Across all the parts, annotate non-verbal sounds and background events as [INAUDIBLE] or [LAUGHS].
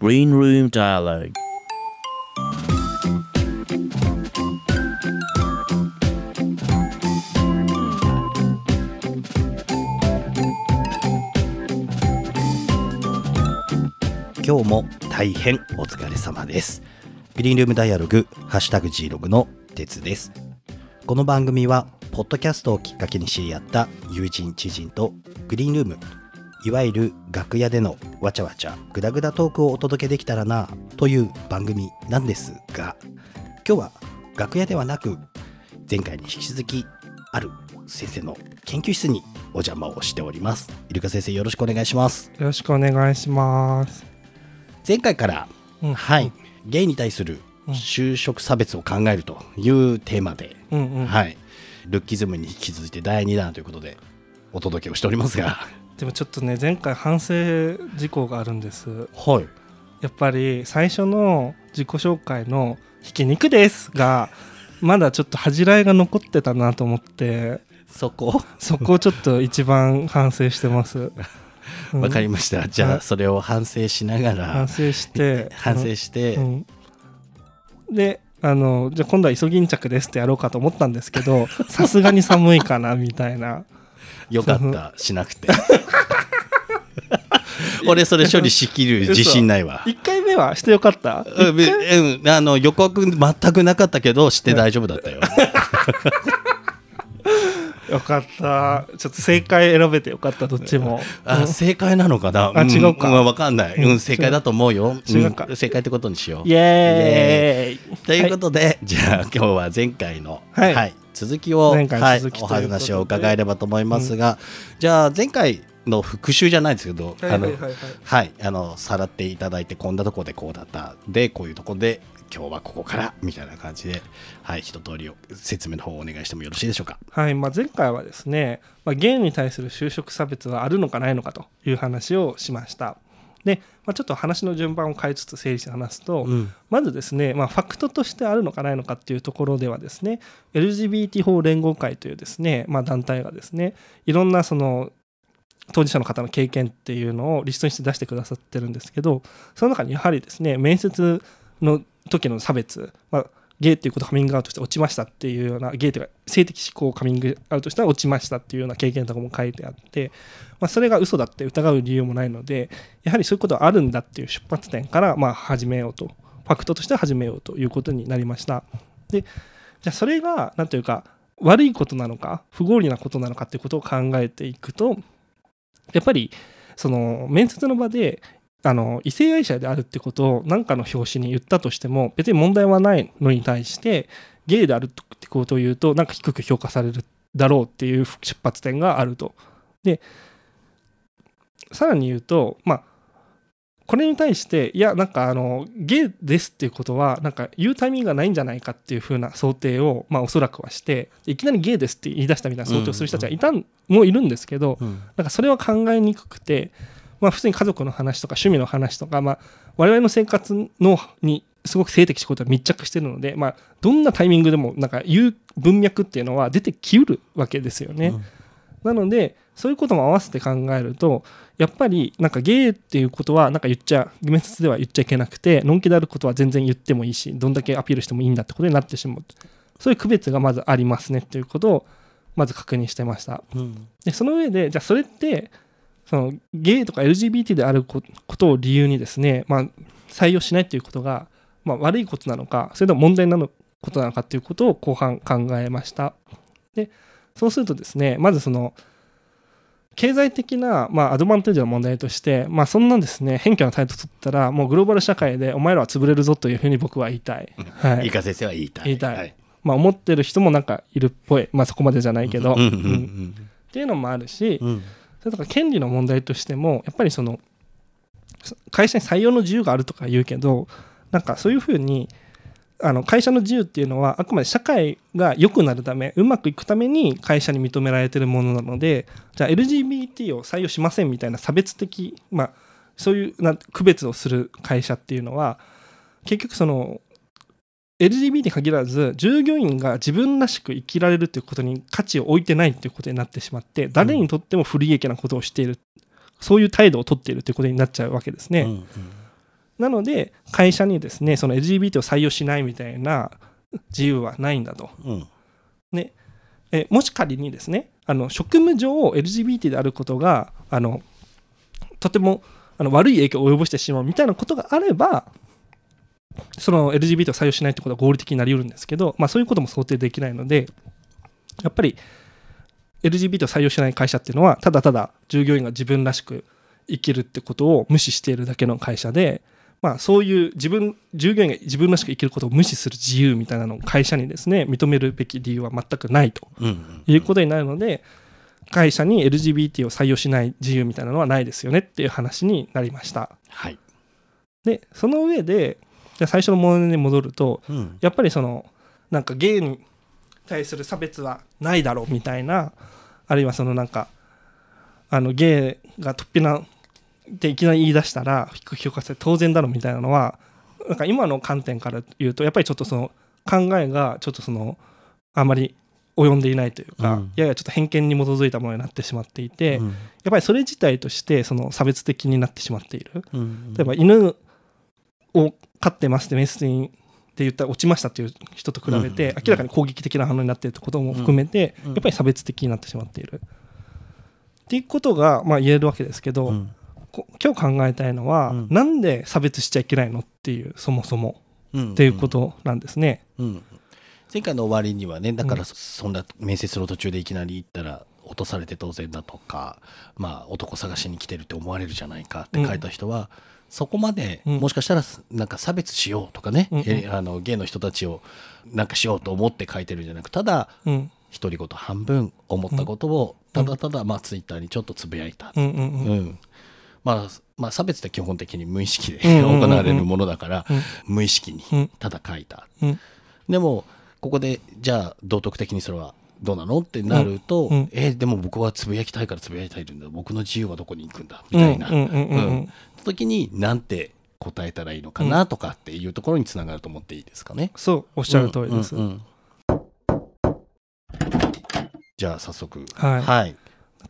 Green Room Dialogue. 今日も大変お疲れ様です。グリーンルームダイアログハッシュタグ G ログの鉄です。この番組はポッドキャストをきっかけに知り合った友人知人とグリーンルームいわゆる楽屋でのわちゃわちゃグダグダトークをお届けできたらなという番組なんですが今日は楽屋ではなく前回に引き続きある先生の研究室にお邪魔をしております。イルカ先生よろしくお願いします。よろしくお願いします。前回から、うん。はい、ゲイに対するうん就職差別を考えるというテーマで、うんうん。はい、ルッキズムに引き続いて第2弾ということでお届けをしておりますが、でもちょっとね前回反省事項があるんです。はい、やっぱり最初の自己紹介の「ひき肉です」がまだちょっと恥じらいが残ってたなと思ってそこ？そこをちょっと一番反省してます。う [LAUGHS] んわかりました、じゃはいあそれを反省しながら。反省して。[LAUGHS] 反省して、うん。であのじゃあ今度はイソギンチャクですってやろうかと思ったんですけどさすがに寒いかなみたいなよかったしなくて。[LAUGHS] 俺それ処理しきる自信ないわ。[LAUGHS] 1回目はしてよかった？うんあの予告全くなかったけどして大丈夫だったよ。[LAUGHS] よかった。ちょっと正解選べてよかったどっちも。あ正解なのかな？あ違うか。んわかんない、うん、正解だと思うよ。違う。かん正解ってことにしよう。イエーイ。ということで、じゃあ今日は前回の、はい。はい、続きおということで話を伺えればと思いますが、じゃあ前回の復習じゃないですけど、あのはいあのさらっていただいてこんなとこでこうだったでこういうとこで今日はここからみたいな感じで、はい、一通り説明の方をお願いしてもよろしいでしょうか。はいまあ、前回はですね、まあ、ゲイに対する就職差別はあるのかないのかという話をしました。で、まあ、ちょっと話の順番を変えつつ整理して話すと、うん。まずですね、まあ、ファクトとしてあるのかないのかっていうところではですね LGBT 法連合会というですね、まあ、団体がですねいろんなその当事者の方の経験っていうのをリストにして出してくださってるんですけどその中にやはりですね面接の時の差別、まあ、ゲイっていうことをカミングアウトして落ちましたっていうようなゲイというか性的指向をカミングアウトしたら落ちましたっていうような経験とかも書いてあって、まあ、それが嘘だって疑う理由もないのでやはりそういうことはあるんだっていう出発点からまあ始めようとファクトとして始めようということになりました。でじゃあそれが何というか悪いことなのか不合理なことなのかっていうことを考えていくとやっぱりその面接の場であの異性愛者であるってことを何かの表紙に言ったとしても別に問題はないのに対してゲイであるってことを言うとなんか低く評価されるだろうっていう出発点があると。でさらに言うとまあこれに対していやなんかあのゲイですっていうことはなんか言うタイミングがないんじゃないかっていう風な想定をまあおそらくはしていきなりゲイですって言い出したみたいな想定をする人たちがいたんもいるんですけど、うんなんかそれは考えにくくて、まあ、普通に家族の話とか趣味の話とか、まあ、我々の生活のにすごく性的仕事が密着してるので、まあ、どんなタイミングでもなんか言う文脈っていうのは出てきうるわけですよね。うんなのでそういうことも合わせて考えるとやっぱりなんかゲイっていうことはなんか言っちゃ面接では言っちゃいけなくてのんきであることは全然言ってもいいしどんだけアピールしてもいいんだってことになってしまうそういう区別がまずありますねということをまず確認してました。うんでその上でじゃあそれってそのゲイとか LGBT であるこことを理由にですね、まあ、採用しないということが、まあ、悪いことなのかそれとも問題なのことなのかということを後半考えました。でそうするとですねまずその経済的な、まあ、アドバンテージの問題として、まあ、そんなですね偏見の態度を取ったらもうグローバル社会でお前らは潰れるぞというふうに僕は言いたい、はい。いか先生は言いたい。言いたい。はい。まあ、思ってる人もなんかいるっぽい、まあ、そこまでじゃないけど、うんっていうのもあるし、うんうんそれとか権利の問題としてもやっぱりその会社に採用の自由があるとか言うけどなんかそういうふうにあの会社の自由っていうのはあくまで社会が良くなるためうまくいくために会社に認められてるものなのでじゃあ LGBT を採用しませんみたいな差別的、まあ、そういうな区別をする会社っていうのは結局その LGBT に限らず従業員が自分らしく生きられるということに価値を置いてないということになってしまって誰にとっても不利益なことをしている、そういう態度を取っているということになっちゃうわけですね。うんうんなので会社にですねその LGBT を採用しないみたいな自由はないんだと。うんねえもし仮にですねあの職務上 LGBT であることがあのとてもあの悪い影響を及ぼしてしまうみたいなことがあればその LGBT を採用しないってことは合理的になりうるんですけど、まあ、そういうことも想定できないのでやっぱり LGBT を採用しない会社っていうのはただただ従業員が自分らしく生きるってことを無視しているだけの会社で、まあ、そういう自分従業員が自分らしく生きることを無視する自由みたいなのを会社にですね認めるべき理由は全くないということになるので会社に LGBT を採用しない自由みたいなのはないですよねっていう話になりました。はいでその上でじゃあ最初の問題に戻るとうん。やっぱりそのなんかゲイに対する差別はないだろうみたいなあるいはそのなんかあのゲイが突飛なっていきなり言い出したら低く評価されて当然だろうみたいなのはなんか今の観点から言うとやっぱりちょっとその考えがちょっとそのあまり及んでいないというか、うん。ややちょっと偏見に基づいたものになってしまっていて、うん。やっぱりそれ自体としてその差別的になってしまっている。うん。例えば犬を飼ってますってメスにって言ったら落ちましたっていう人と比べうんて明らかに攻撃的な反応になっているってことも含めてうん。やっぱり差別的になってしまっている。っていうことがまあ言えるわけですけど、うん。こ今日考えたいのは、うん。なんで差別しちゃいけないのっていうそもそもうん。っていうことなんですね。うん。前回の終わりにはねだからそんな面接の途中でいきなり行ったら落とされて当然だとかまあ男探しに来てるって思われるじゃないかって書いた人は、そこまでうん。もしかしたらなんか差別しようとかね、うんあのゲイの人たちをなんかしようと思って書いてるんじゃなくただうん。独り言半分思ったことをただただまあツイッターにちょっとつぶやいた、うんうんうんうん。まあ、まあ差別って基本的に無意識で行われるものだからうん。無意識にうん。ただ書いた、うん。でもここでじゃあ道徳的にそれはどうなの？ってなると、うんうん。えーでも僕はつぶやきたいからつぶやきたいんだ。僕の自由はどこに行くんだ？みたいな、時になんて答えたらいいのかなとかっていうところにつながると思っていいですかね？そうおっしゃる通りです。うんうんうん。じゃあ早速。はい。はい、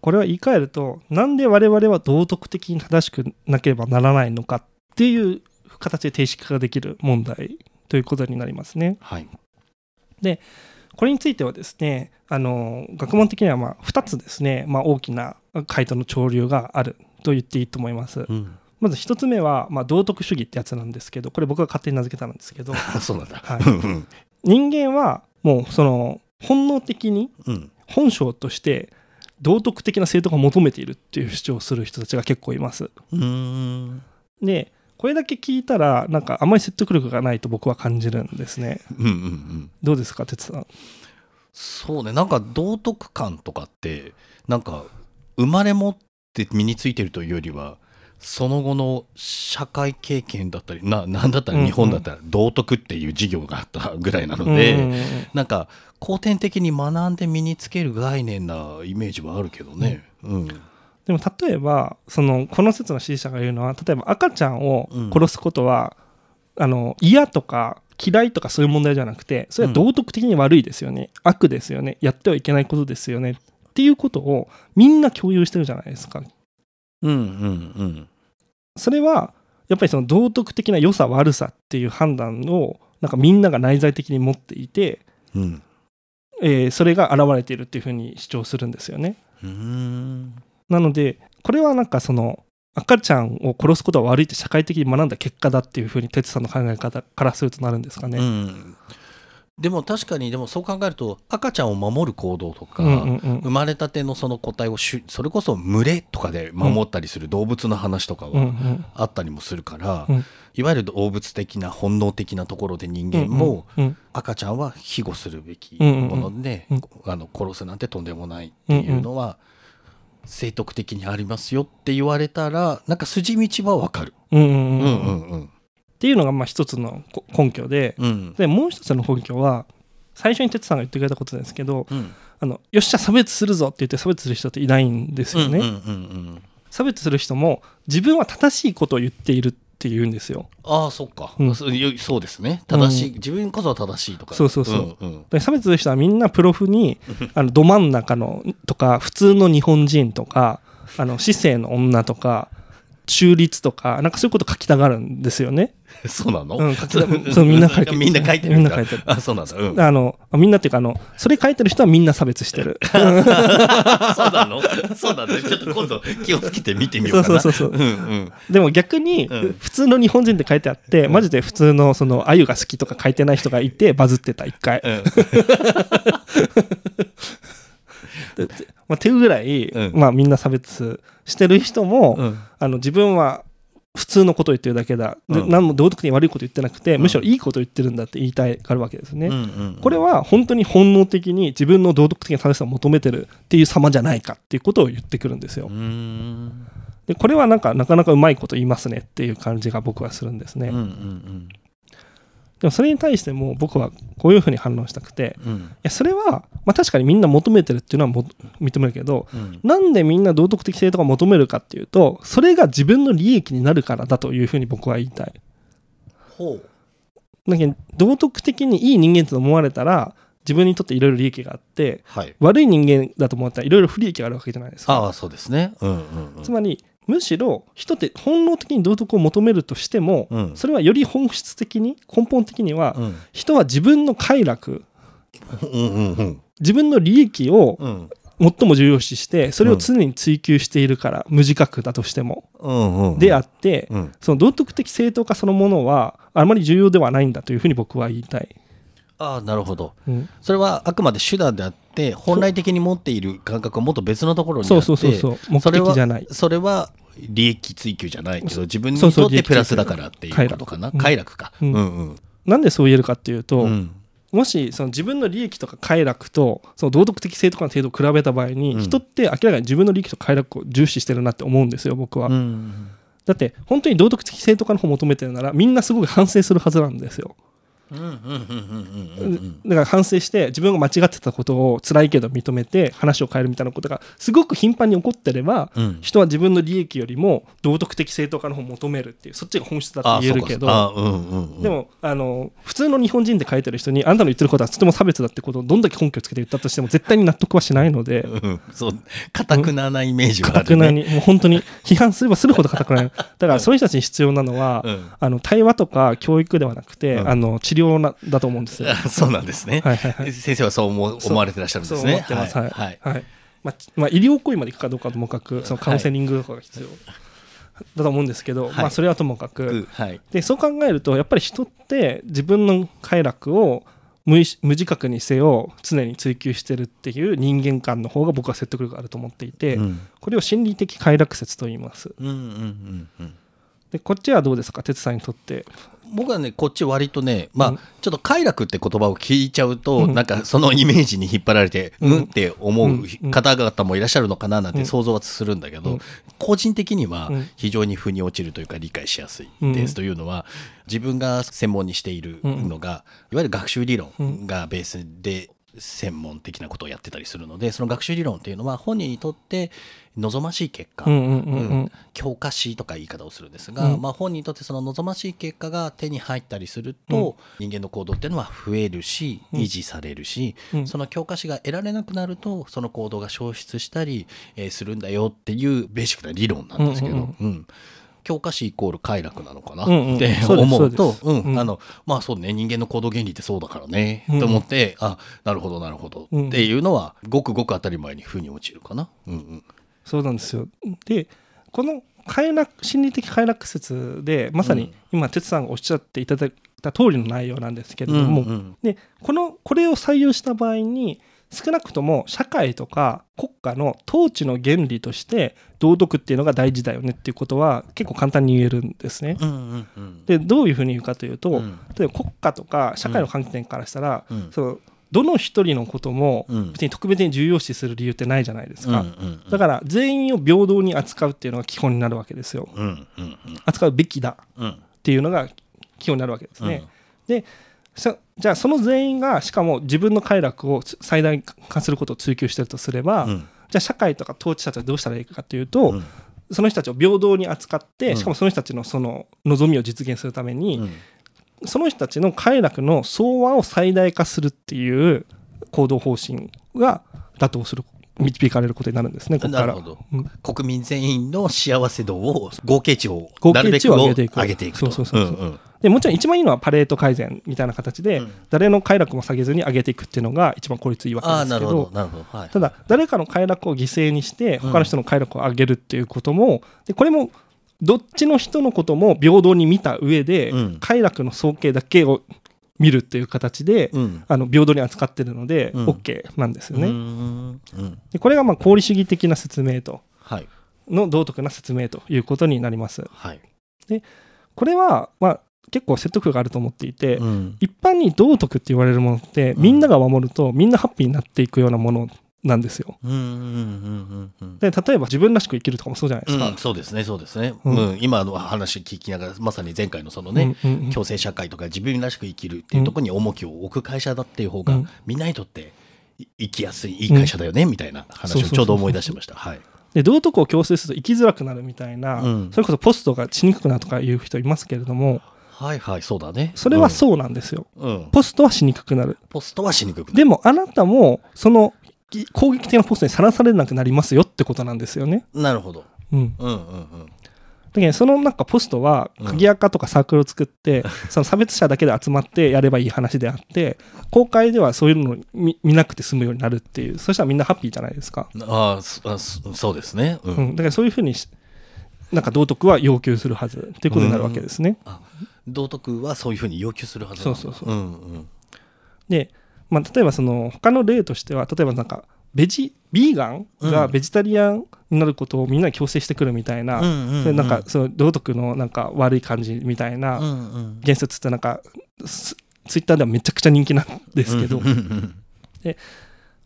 これは言い換えるとなんで我々は道徳的に正しくなければならないのかっていう形で定式化ができる問題ということになりますね。はいこれについてはですねあの学問的にはまあ2つですね、まあ、大きな回答の潮流があると言っていいと思います。うん、まず1つ目は、まあ、道徳主義ってやつなんですけどこれ僕が勝手に名付けたんですけど [LAUGHS] そうなんだ。はいうん人間はもうその本能的にうん本性として道徳的な正当化を求めているっていう主張をする人たちが結構います。うーんでこれだけ聞いたらなんかあまり説得力がないと僕は感じるんですね。うんうんうんどうですか哲さん？そうねなんか道徳感とかってなんか生まれ持って身についてるというよりはその後の社会経験だったりななんだったら日本だったら道徳っていう授業があったぐらいなので、うんうんうんなんか後天的に学んで身につける概念なイメージはあるけどね。うんでも例えばそのこの説の支持者が言うのは例えば赤ちゃんを殺すことは、あの嫌とか嫌いとかそういう問題じゃなくてそれは道徳的に悪いですよね、悪ですよね。やってはいけないことですよね。っていうことをみんな共有してるじゃないですか。うんうんそれはやっぱりその道徳的な良さ悪さっていう判断をなんかみんなが内在的に持っていて、うんうん。えーそれが現れているっていうふうに主張するんですよね。うーんなのでこれはなんかその赤ちゃんを殺すことは悪いって社会的に学んだ結果だっていうふうに哲さんの考え方からするとなるんですかね。うん。でも確かにでもそう考えると赤ちゃんを守る行動とか、うんうんうん生まれたてのその個体をそれこそ群れとかで守ったりする動物の話とかはんあったりもするから、うん。いわゆる動物的な本能的なところで人間も赤ちゃんは庇護するべきうんうん。もので、うん。あの殺すなんてとんでもないっていうのは正徳的にありますよって言われたらなんか筋道はわかる。うんうんううん。んうんうんうん。っていうのがまあ一つのこ根拠でうん。でもう一つの根拠は最初に哲さんが言ってくれたことですけどうん。あのよっしゃ差別するぞって言って差別する人っていないんですよね。うんうんうんうん。差別する人も自分は正しいことを言っているって言うんですよ。ああそっか、うん。そうですね。正しい、自分こそは正しいとか。そうそうそう。んん。で差別する人はみんなプロフに [LAUGHS] あのど真ん中のとか普通の日本人とかあの市政の女とか中立とかなんかそういうこと書きたがるんですよね。[LAUGHS] そうなの、うん、書きたそうみんな書いてる。[LAUGHS] みんな書いてるみんな書いてる。あそうなんだ、うん、あのみんなっていうかあのそれ書いてる人はみんな差別してる。[LAUGHS] そうなの？そうだ。ねちょっと今度気をつけて見てみようかな。そうそうそうう。んうん。でも逆に、うん。普通の日本人って書いてあって、マジで普通のその鮎が好きとか書いてない人がいてバズってた一回。まあ、っていうぐらい、うん。まあ、みんな差別してる人も、うん。あの自分は普通のことを言ってるだけだ、でうん何も道徳的に悪いこと言ってなくて、うんむしろいいことを言ってるんだって言いたいがあるわけですね。うんうんこれは本当に本能的に自分の道徳的な正しさを求めてるっていう様じゃないかっていうことを言ってくるんですよう。んでこれはなんかなかなかうまいこと言いますねっていう感じが僕はするんですね。うんうんでもそれに対しても僕はこういうふうに反応したくてうん。うんいやそれは、まあ、確かにみんな求めてるっていうのはも認めるけどうん。なんでみんな道徳的性とか求めるかっていうとそれが自分の利益になるからだというふうに僕は言いたい。ほう。だけど道徳的にいい人間と思われたら自分にとっていろいろ利益があってはい。悪い人間だと思ったらいろいろ不利益があるわけじゃないですか。ああそうですね。うんうんうん。つまりむしろ人って本能的に道徳を求めるとしても、うん。それはより本質的に根本的には、うん。人は自分の快楽うん自分の利益をうん。最も重要視してそれを常に追求しているから、無自覚だとしても、であって、うん。その道徳的正当化そのものはあまり重要ではないんだというふうに僕は言いたい。ああなるほど。うん。それはあくまで手段であって本来的に持っている感覚はもっと別のところにあってそうそうそうそう。目それは的じゃない。それは利益追求じゃないけど自分にそうそうとってプラスだからっていうことかな？快楽か。ううんんうん。なんでそう言えるかっていうと、うん。もしその自分の利益とか快楽とその道徳的正当化の程度を比べた場合に、うん。人って明らかに自分の利益と快楽を重視してるなって思うんですよ僕は。うん。だって本当に道徳的正当化の方を求めてるならみんなすごく反省するはずなんですよ。だから反省して自分が間違ってたことを辛いけど認めて話を変えるみたいなことがすごく頻繁に起こってればうん人は自分の利益よりも道徳的正当化の方を求めるっていうそっちが本質だあって言えるけどあうんうんうんでもあの普通の日本人で書いてる人にあんたの言ってることはとても差別だってことをどんだけ根拠をつけて言ったとしても絶対に納得はしないのでそうかたくななイメージがあかたくなにもう本当に批判すればするほどかたくなにだからそういう人たちに必要なのはうんあの対話とか教育ではなくて、うんあの治療なだと思うんですよ。あ [LAUGHS] そうなんですね。はいはいはい。先生はそう思思われてらっしゃるんでそうすね思ってます。はい。はい。はい。まあちまあ、医療行為までいくかどうかともかく、そのカウンセリングとかが必要だと思うんですけど、はい。まあ、それはともかく、うんはい。でそう考えると、やっぱり人って自分の快楽を無自覚にせよ常に追求してるっていう人間観の方が僕は説得力があると思っていて、うん。これを心理的快楽説と言います。うんうんうんうん。でこっちはどうですか、哲さんにとって。僕はねこっち割とねまあ、うん。ちょっと快楽って言葉を聞いちゃうと、うん。なんかそのイメージに引っ張られて、ううんん、って思う方々もいらっしゃるのかななんうん。て想像はするんだけど、うん。個人的にはうん。非常に腑に落ちるというか理解しやすいうん。です、というのは自分が専門にしているのが、いわゆる学習理論がベースで専門的なことをやってたりするのでその学習理論っていうのは本人にとって望ましい結果、うんうんうんうん。うん。強化しとか言い方をするんですが、うん。まあ、本人にとってその望ましい結果が手に入ったりすると、人間の行動っていうのは増えるしうん。維持されるし、うん。その強化しが得られなくなるとその行動が消失したり、えーするんだよっていうベーシックな理論なんですけど、ううんん。強化しイコール快楽なのかなうんうん。って思うとそうん。うん。あのまあそうね人間の行動原理ってそうだからね、うん。と思ってあなるほどなるほど、うん。っていうのはごくごく当たり前に腑に落ちるかな。うんうんそうなんですよ。で、この快楽心理的快楽説で、まさに今、哲さんがおっしゃっていただいた通りの内容なんですけれども、うんうん。でこのこれを採用した場合に、少なくとも社会とか国家の統治の原理として道徳っていうのが大事だよねっていうことは結構簡単に言えるんですね。うんうんうん。でどういうふうに言うかというと、うん。例えば国家とか社会の観点からしたら、うん。そのどの一人のこともうん。別に特別に重要視する理由ってないじゃないですか。だから全員を平等に扱うっていうのが基本になるわけですよ。扱うべきだ。うん。っていうのが基本になるわけですね。でそじゃあその全員がしかも自分の快楽をつ最大化することを追求してるとすれば、うん。じゃあ社会とか統治者たちはどうしたらいいかというと、うん。その人たちを平等に扱って、うん。しかもその人たちのその望みを実現するために、うんその人たちの快楽の総和を最大化するっていう行動方針が妥当する導かれることになるんですねここから。なるほど。うん国民全員の幸せ度を合計値を上げていく上げていくと。そうそうそうそう。んん。でもちろん一番いいのはパレート改善みたいな形で、うん。誰の快楽も下げずに上げていくっていうのが一番効率いいわけですけどただ誰かの快楽を犠牲にしてうん。他の人の快楽を上げるっていうことも、でこれもどっちの人のことも平等に見た上で、うん。快楽の総計だけを見るっていう形で、うん。あの平等に扱ってるので、うん。OK なんですよね。うんうん。でこれがまあ功利主義的な説明とはい。の道徳な説明ということになります。はい。これはまあ結構説得力があると思っていて、うん。一般に道徳って言われるものってうんみんなが守るとみんなハッピーになっていくようなものなんですよ。で例えば自分らしく生きるとかもそうじゃないですか。うん、そうですね、そうですね。ううんん、今の話聞きながら、まさに前回のそのね、共生社会とか自分らしく生きるっていうところに重きを置く会社だっていう方が、うんみんなにとってい生きやすいいい会社だよね、みたいな話をちょうど思い出してました。はい。で道徳を強制すると生きづらくなるみたいな、うんそれこそポストがしにくくなるとかいう人いますけれどもはいはい、そうだね。それはそうなんですよ。うん。うん。ポストはしにくくなる。ポストはしにくくなる。でもあなたもそのい攻撃的なポストにさらされなくなりますよってことなんですよね。なるほど。うん、うんうんうん。だけどそのなんかポストはうん鍵垢とかサークルを作って、[LAUGHS] その差別者だけで集まってやればいい話であって公開ではそういうのを見見なくて済むようになるっていうそしたらみんなハッピーじゃないですか、ああそうですね。う。うんん、だからそういうふうにしなんか道徳は要求するはずっていうことになるわけですね。あ道徳はそういうふうに要求するはずなんだそうそうそううんうん。で、まあ、例えばその他の例としては例えばなんかベジビーガンがベジタリアンになることをみんなに強制してくるみたいな、うんうんうんそれなんかその道徳のなんか悪い感じみたいな言説ってなんかツツイッターではめちゃくちゃ人気なんですけど、うんうん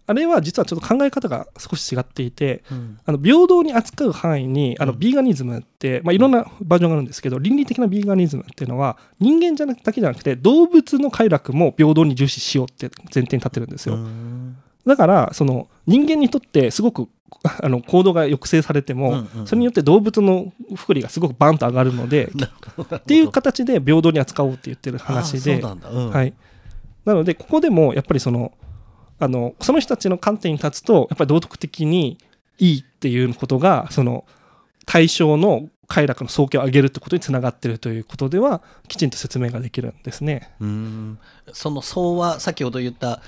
あれは実はちょっと考え方が少し違っていてうん。あの平等に扱う範囲にあのうん。ビーガニズムって、まあ、いろんなバージョンがあるんですけど倫理的なビーガニズムっていうのは人間じゃなくだけじゃなくて動物の快楽も平等に重視しようって前提に立ってるんですよ。うん。だからその人間にとってすごくあの行動が抑制されても、うんうんそれによって動物の福利がすごくバンと上がるので [LAUGHS] っていう形で平等に扱おうって言ってる話ではい、なのでここでもやっぱりそのあのその人たちの観点に立つとやっぱり道徳的にいいっていうことがその対象の快楽の総計を上げるってことにつながってるということではきちんと説明ができるんですね。うん。その相和先ほど言った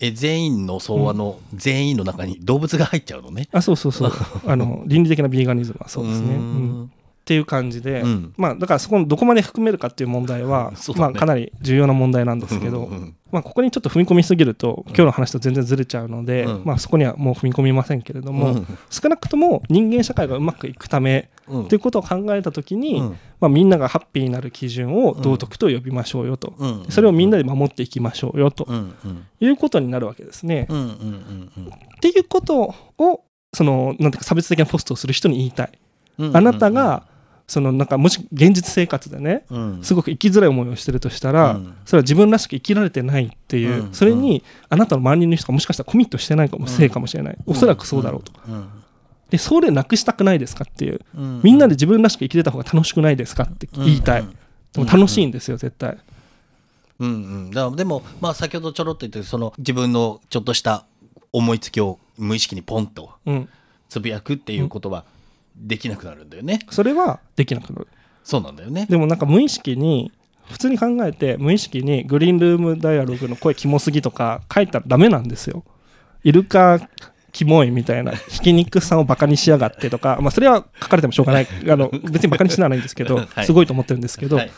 え全員の相和の全員の中に動物が入っちゃうのね。あそうそうそう。[LAUGHS] あの倫理的なビーガニズムはそうですね。ん。うん。っていう感じで、うん。まあ、だからそこのどこまで含めるかっていう問題は、[LAUGHS] ね。まあ、かなり重要な問題なんですけど、うんうんまあ、ここにちょっと踏み込みすぎると今日の話と全然ずれちゃうので、うん。まあ、そこにはもう踏み込みませんけれども、うん。少なくとも人間社会がうまくいくためうん。ということを考えた時に、うん。まあ、みんながハッピーになる基準を道徳と呼びましょうよと、うん。それをみんなで守っていきましょうよということになるわけですね。っていうことをそのなんていうか差別的なポストをする人に言いたい。うん。あなたがそのなんかもし現実生活でねうん。すごく生きづらい思いをしてるとしたら、うん。それは自分らしく生きられてないっていう、うん。それにあなたの周りの人がもしかしたらコミットしてないかも、うんせいかもしれない。おそらくそうだろうと、うん。でそれなくしたくないですかっていう。うん。みんなで自分らしく生きてた方が楽しくないですかって言いたい、うん。でも楽しいんですよ絶対、うんうん、だでも、まあ、先ほどちょろっと言ったその自分のちょっとした思いつきを無意識にポンとうん、つぶやくっていうことはできなくなるんだよね。それはできなくなるそうなんだよね。でもなんか無意識に普通に考えて無意識にグリーンルームダイアログの声キモすぎとか書いたらダメなんですよイルカキモいみたいなひき肉さんをバカにしやがってとか、まあ、それは書かれてもしょうがないあの別にバカにしてはないんですけど、[LAUGHS] はいすごいと思ってるんですけど、はい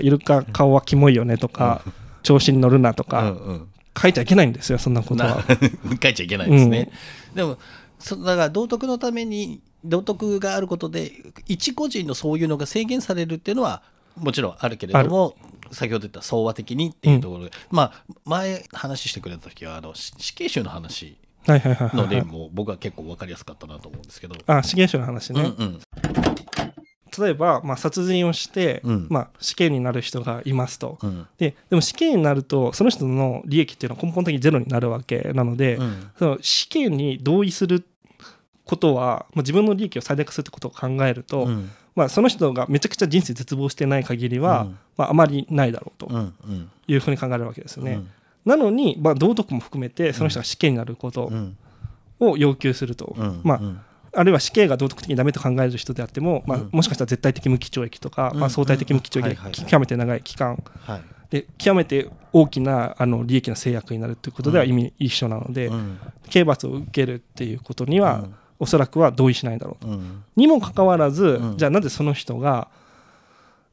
イルカ顔はキモいよねとか、調子に乗るなとうか、んうん書いちゃいけないんですよそんなことなは。[LAUGHS] 書いちゃいけないですね。でもそだから道徳のために道徳があることで一個人のそういうのが制限されるっていうのはもちろんあるけれども先ほど言った相和的にっていうところで、まあ前話してくれた時はあの死死刑囚の話の例はい。も僕は結構分かりやすかったなと思うんですけど。あ死刑囚の話ね。うんうん例えば、まあ、殺人をして、うんまあ、死刑になる人がいますと。うんででも死刑になるとその人の利益っていうのは根本的にゼロになるわけなので、うんその死刑に同意することは、まあ、自分の利益を最大化するってことを考えると、うん。まあ、その人がめちゃくちゃ人生絶望してない限りは、うん。まあ、あまりないだろうというふうに考えるわけですよね。うん。なのに、まあ、道徳も含めてその人が死刑になることうん。を要求すると、うん。まあうん。あるいは死刑が道徳的にダメと考える人であっても、まあうん。もしかしたら絶対的無期懲役とか、うん。まあ、相対的無期懲役はいはいはい。で極めて長い期間。はい。で極めて大きなあの利益の制約になるということではうん。意味一緒なので、うん。刑罰を受けるっていうことには、おそらくは同意しないだろうと。うん。にもかかわらず、うん。じゃあなぜその人が、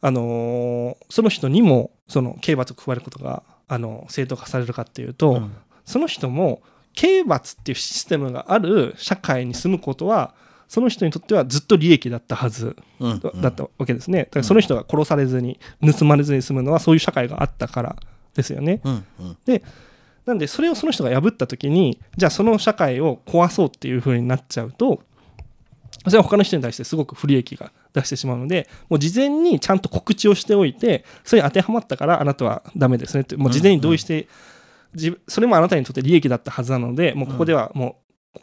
あのーその人にもその刑罰を加えることがあの正当化されるかっていうと、うん。その人も刑罰っていうシステムがある社会に住むことはその人にとってはずっと利益だったはずうん。だったわけですね。だからその人が殺されずに盗まれずに済むのはそういう社会があったからですよね。うん。うんなんでそれをその人が破った時にじゃあその社会を壊そうっていう風になっちゃうとそれは他の人に対してすごく不利益が出してしまうのでもう事前にちゃんと告知をしておいてそれに当てはまったからあなたはダメですねってもう事前に同意して、自それもあなたにとって利益だったはずなのでもうここではもう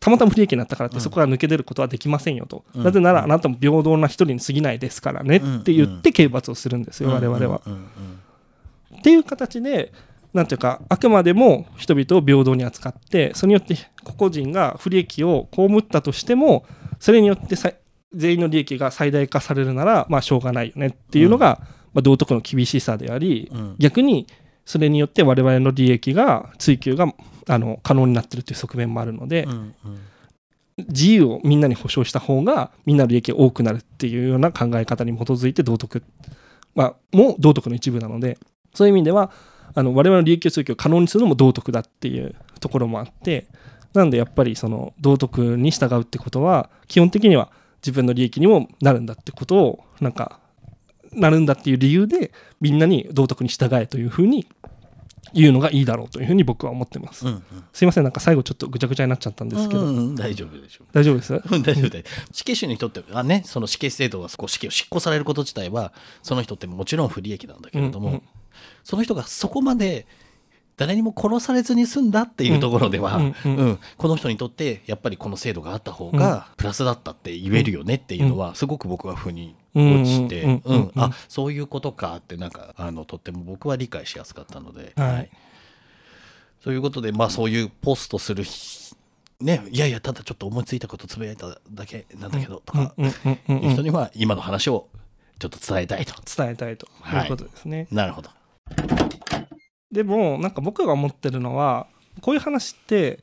たまたま不利益になったからってうん。そこから抜け出ることはできませんよと、うん。なぜならあなたも平等な一人に過ぎないですからねって言って刑罰をするんですよ、我々は。うん。うん。っていう形でなんていうかあくまでも人々を平等に扱ってそれによって個々人が不利益を被ったとしてもそれによってさ全員の利益が最大化されるならまあしょうがないよねっていうのが、まあ、道徳の厳しさであり逆にそれによって我々の利益が追求があの可能になってるという側面もあるので、自由をみんなに保障した方がみんなの利益が多くなるっていうような考え方に基づいて道徳、まあ、も道徳の一部なのでそういう意味ではあの我々の利益追求を可能にするのも道徳だっていうところもあってなんでやっぱりその道徳に従うってことは基本的には自分の利益にもなるんだってことをなんかなるんだっていう理由でみんなに道徳に従えというふうに言うのがいいだろうというふうに僕は思ってます。うんうん。すいませんなんか最後ちょっとぐちゃぐちゃになっちゃったんですけど、うんうん。大丈夫でしょう大丈夫です？うん大丈夫だよ死刑囚にとってはねその死刑制度がこう死刑を執行されること自体はその人ってもちろん不利益なんだけれども、うんうんその人がそこまで誰にも殺されずに済んだっていうところでは、うんうんうん。この人にとってやっぱりこの制度があった方がプラスだったって言えるよねっていうのはすごく僕は腑に落ちて、うんあそういうことかってなんかあのとっても僕は理解しやすかったので、はい。ということでまあそういうポストする日ねいやいやただちょっと思いついたことつぶやいただけなんだけどとか、いう人には今の話をちょっと伝えたいと。伝えたいということですね。なるほど。でもなんか僕が思ってるのはこういう話って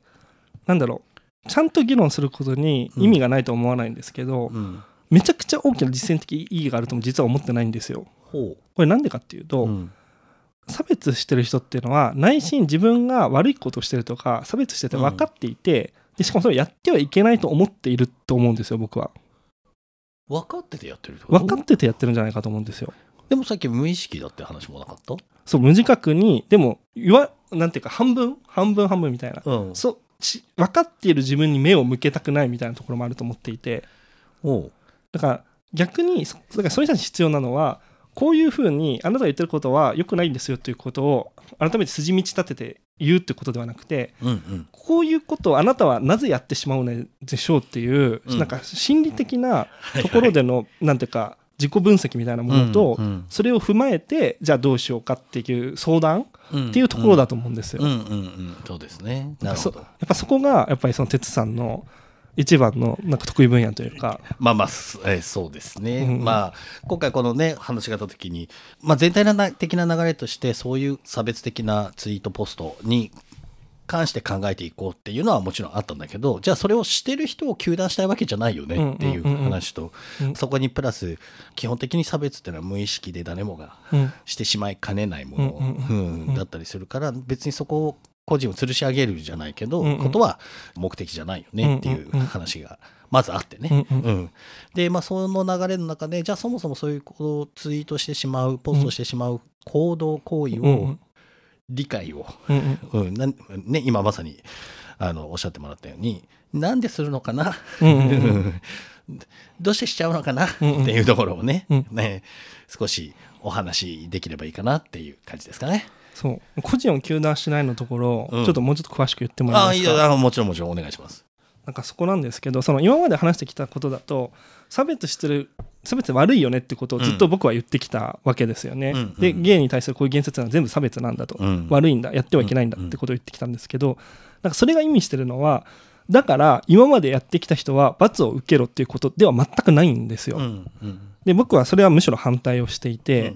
なんだろうちゃんと議論することに意味がないと思わないんですけど、うん、めちゃくちゃ大きな実践的意義があるとも実は思ってないんですよ。ほこれなんでかっていうと、う。うん差別してる人っていうのは内心自分が悪いことをしてるとか差別してて分かっていて、でしかもそれをやってはいけないと思っていると思うんですよ僕は。分かっててやってる分かっててやってるんじゃないかと思うんですよ。でもさっき無意識だって話もなかった？そう無自覚にでも言わなんていうか半分？半分半分みたいなうん。そうち分かっている自分に目を向けたくないみたいなところもあると思っていておう。だから逆にそだからそういう人た必要なのはこういうふうにあなたが言ってることは良くないんですよということを改めて筋道立てて言うってことではなくてうんうん。こういうことをあなたはなぜやってしまうのでしょうっていう、うんなんか心理的なところでの、なんていうか自己分析みたいなものと、うんそれを踏まえてじゃあどうしようかっていう相談うんっていうところだと思うんですよ。うんうんうん。そうですね。なるほど。そやっぱそこがやっぱりその哲さんの一番のなんか得意分野というか、まあまあ、すえーそうですね。うんまあ、今回このね、話があった時に、まあ全体な的な流れとして、そういう差別的なツイートポストに関して考えていこうっていうのはもちろんあったんだけど、じゃあそれをしてる人を糾弾したいわけじゃないよねっていう話とうん、そこにプラス、基本的に差別っていうのは無意識で誰もがうん。してしまいかねないもの、だったりするから、別にそこを個人を吊るし上げるじゃないけど、うんうん。ことは目的じゃないよねっていう話がまずあってね。うんうん。うん、で、まあ、その流れの中で、じゃあそもそもそういうこうツイートしてしまう、ポストしてしまう行動行為をん、理解を、うんうん。うん。ね、今まさにあのおっしゃってもらったように、なんでするのかな、うんうんうん。[LAUGHS] どうしてしちゃうのかな、うんうん。っていうところをね,、うん。ね、少しお話できればいいかなっていう感じですかね。そう。個人を糾弾しないのところ、うん。ちょっともうちょっと詳しく言ってもらえますか？や、あもちろんもちろんお願いします。なんかそこなんですけどその今まで話してきたことだと差別してる差別悪いよねってことをずっと僕は言ってきたわけですよね。うんうん。でゲイに対するこういう言説は全部差別なんだと、うん。悪いんだやってはいけないんだってことを言ってきたんですけど、なんかそれが意味してるのはだから今までやってきた人は罰を受けろっていうことでは全くないんですよ。うんうん。で僕はそれはむしろ反対をしていて、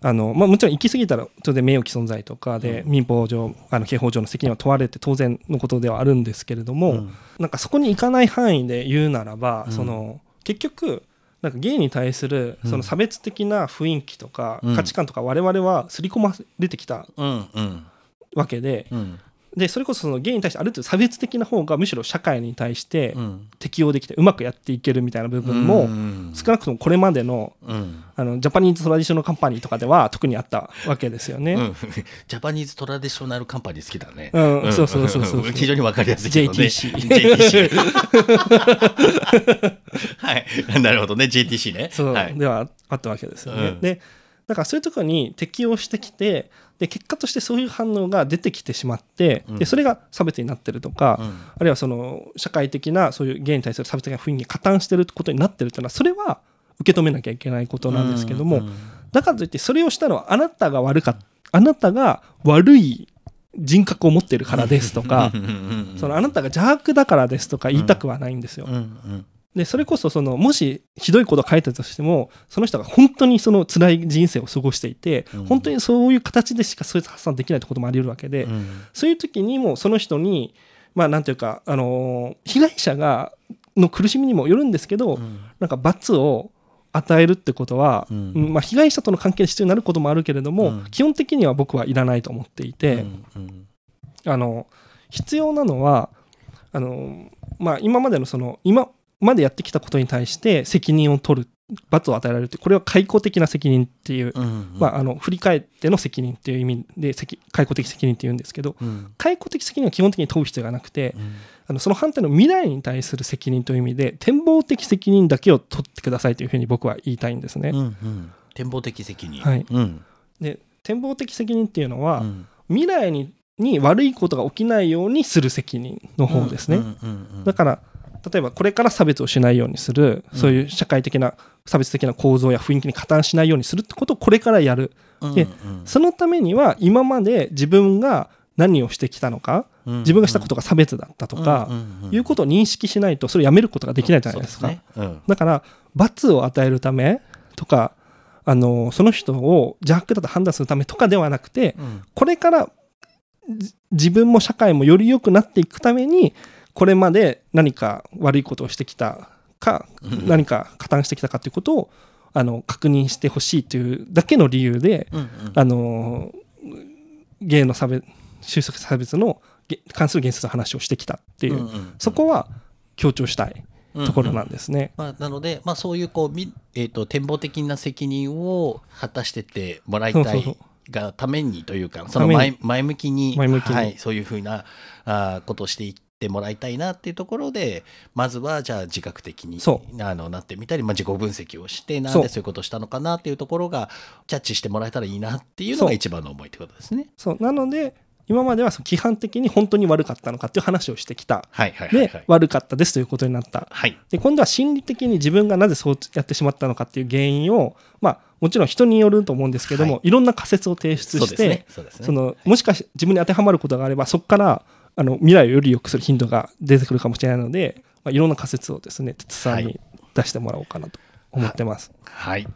あのまあ、もちろん行き過ぎたら当然名誉毀損罪とかで民法上あの刑法上の責任は問われて当然のことではあるんですけれども、うん。なんかそこに行かない範囲で言うならば、うん。その結局なんかゲイに対するその差別的な雰囲気とかうん価値観とか我々は刷り込まれてきたうんうん。わけでうんでそれこそそのゲイに対してある程度差別的な方がむしろ社会に対してうん適応できてうまくやっていけるみたいな部分も少なくともこれまでのうんあの Japanese Traditional Company とかでは特にあったわけですよね。うん [LAUGHS] Japanese Traditional Company 好きだね。うんそうそうそうそう [LAUGHS] 非常にわかりやすいけどね。JTC JTC [LAUGHS] はい。なるほどね。JTC ね。そう、はい。ではあったわけですよね。うんでだからそういうところに適応してきてで結果としてそういう反応が出てきてしまって、うん。でそれが差別になってるとか、うん。あるいはその社会的なそういうゲイに対する差別的な雰囲気が加担してることになってるっていうのはそれは受け止めなきゃいけないことなんですけども、うんだからといってそれをしたのはあなたが悪かっあなたが悪い人格を持ってるからですとかうんうんうんうんそのあなたが邪悪だからですとか言いたくはないんですよ。うんうんでそれこそそのもしひどいことを書いたとしてもその人が本当にその辛い人生を過ごしていて、うん。本当にそういう形でしかそういう発散できないってこともあり得るわけで、うん。そういう時にもその人にまあなんていうか、あのー被害者がの苦しみにもよるんですけど、うん。なんか罰を与えるってことは、まあ、被害者との関係で必要になることもあるけれども、うん。基本的には僕はいらないと思っていて、うん。あの必要なのはあの、まあ、今までのその今までやってきたことに対して責任を取る罰を与えられるってこれは解雇的な責任っていう、うんまあ、あの振り返っての責任っていう意味で責解雇的責任っていうんですけどうん。解雇的責任は基本的に問う必要がなくてうん。あのその反対の未来に対する責任という意味で展望的責任だけを取ってくださいというふうに僕は言いたいんですね。うんうん。展望的責任。はい。うん。で展望的責任っていうのは、うん。未来にに悪いことが起きないようにする責任の方ですね。だから例えばこれから差別をしないようにする、うん。そういう社会的な差別的な構造や雰囲気に加担しないようにするってことをこれからやる。でうんうん。そのためには今まで自分が何をしてきたのかうん自分がしたことが差別だったとか、うんうんいうことを認識しないとそれをやめることができないじゃないですか。だから罰を与えるためとかあのその人を邪悪だと判断するためとかではなくてうん。これからじ自分も社会もより良くなっていくためにこれまで何か悪いことをしてきたかうん。何か加担してきたかということをあの確認してほしいというだけの理由でうんうん。あのゲイの差別収束差別のげ関する原則の話をしてきたっていう、うんうんそこは強調したいところなんですね。まあ、なので、まあ、そういうこう、みえー、と展望的な責任を果たしてってもらいたいがためにというかその前向きに前向きに。はい、そういうふうなあーことをしていってもらいたいなっていうところでまずはじゃあ自覚的にそあのなってみたり、まあ、自己分析をしてなんでそういうことをしたのかなっていうところがジャッジしてもらえたらいいなっていうのが一番の思いってことですね。そうなので今まではその規範的に本当に悪かったのかっていう話をしてきた。はいはいはいで、はい。悪かったですということになった。はいで今度は心理的に自分がなぜそうやってしまったのかっていう原因を、まあ、もちろん人によると思うんですけども、、はいろんな仮説を提出して、もしかし自分に当てはまることがあればそこからあの未来をより良くするヒントが出てくるかもしれないので、まあ、いろんな仮説をですね哲さんに出してもらおうかなと思ってます。はい。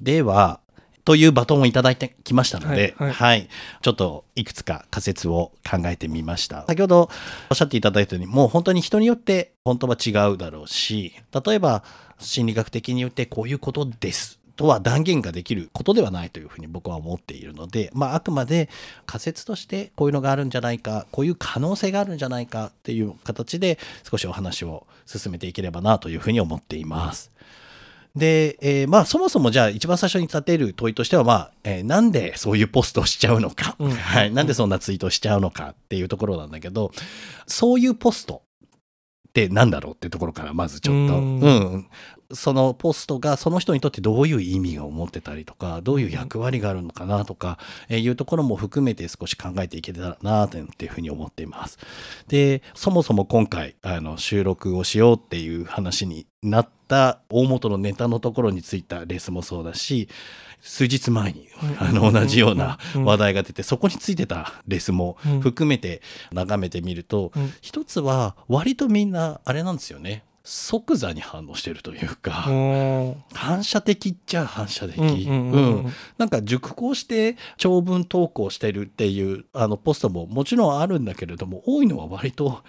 では、というバトンをいただいてきましたので、は、はいいちょっといくつか仮説を考えてみました。先ほどおっしゃっていただいたように、もう本当に人によって本当は違うだろうし、例えば心理学的に言ってこういうことです。とは断言ができることではないというふうに僕は思っているので、まあ、あくまで仮説としてこういうのがあるんじゃないかこういう可能性があるんじゃないかっていう形で少しお話を進めていければなというふうに思っています。で、えーまあそもそもじゃあ一番最初に立てる問いとしては、まあ、えーなんでそういうポストをしちゃうのか、うん。はい、なんでそんなツイートをしちゃうのかっていうところなんだけど、そういうポストってなんだろうっていうところからまずちょっと、ううん。ん、そのポストがその人にとってどういう意味を持ってたりとかどういう役割があるのかなとか、えーいうところも含めて少し考えていけたらなというふうに思っています。でそもそも今回あの収録をしようっていう話になった大元のネタのところについたレースもそうだし数日前にあの同じような話題が出てそこについてたレースも含めて眺めてみるとうん。一つは割とみんなあれなんですよね。即座に反応してるというかうん反射的っちゃ反射的、うん。なんか熟考して長文投稿してるっていうあのポストももちろんあるんだけれども多いのは割と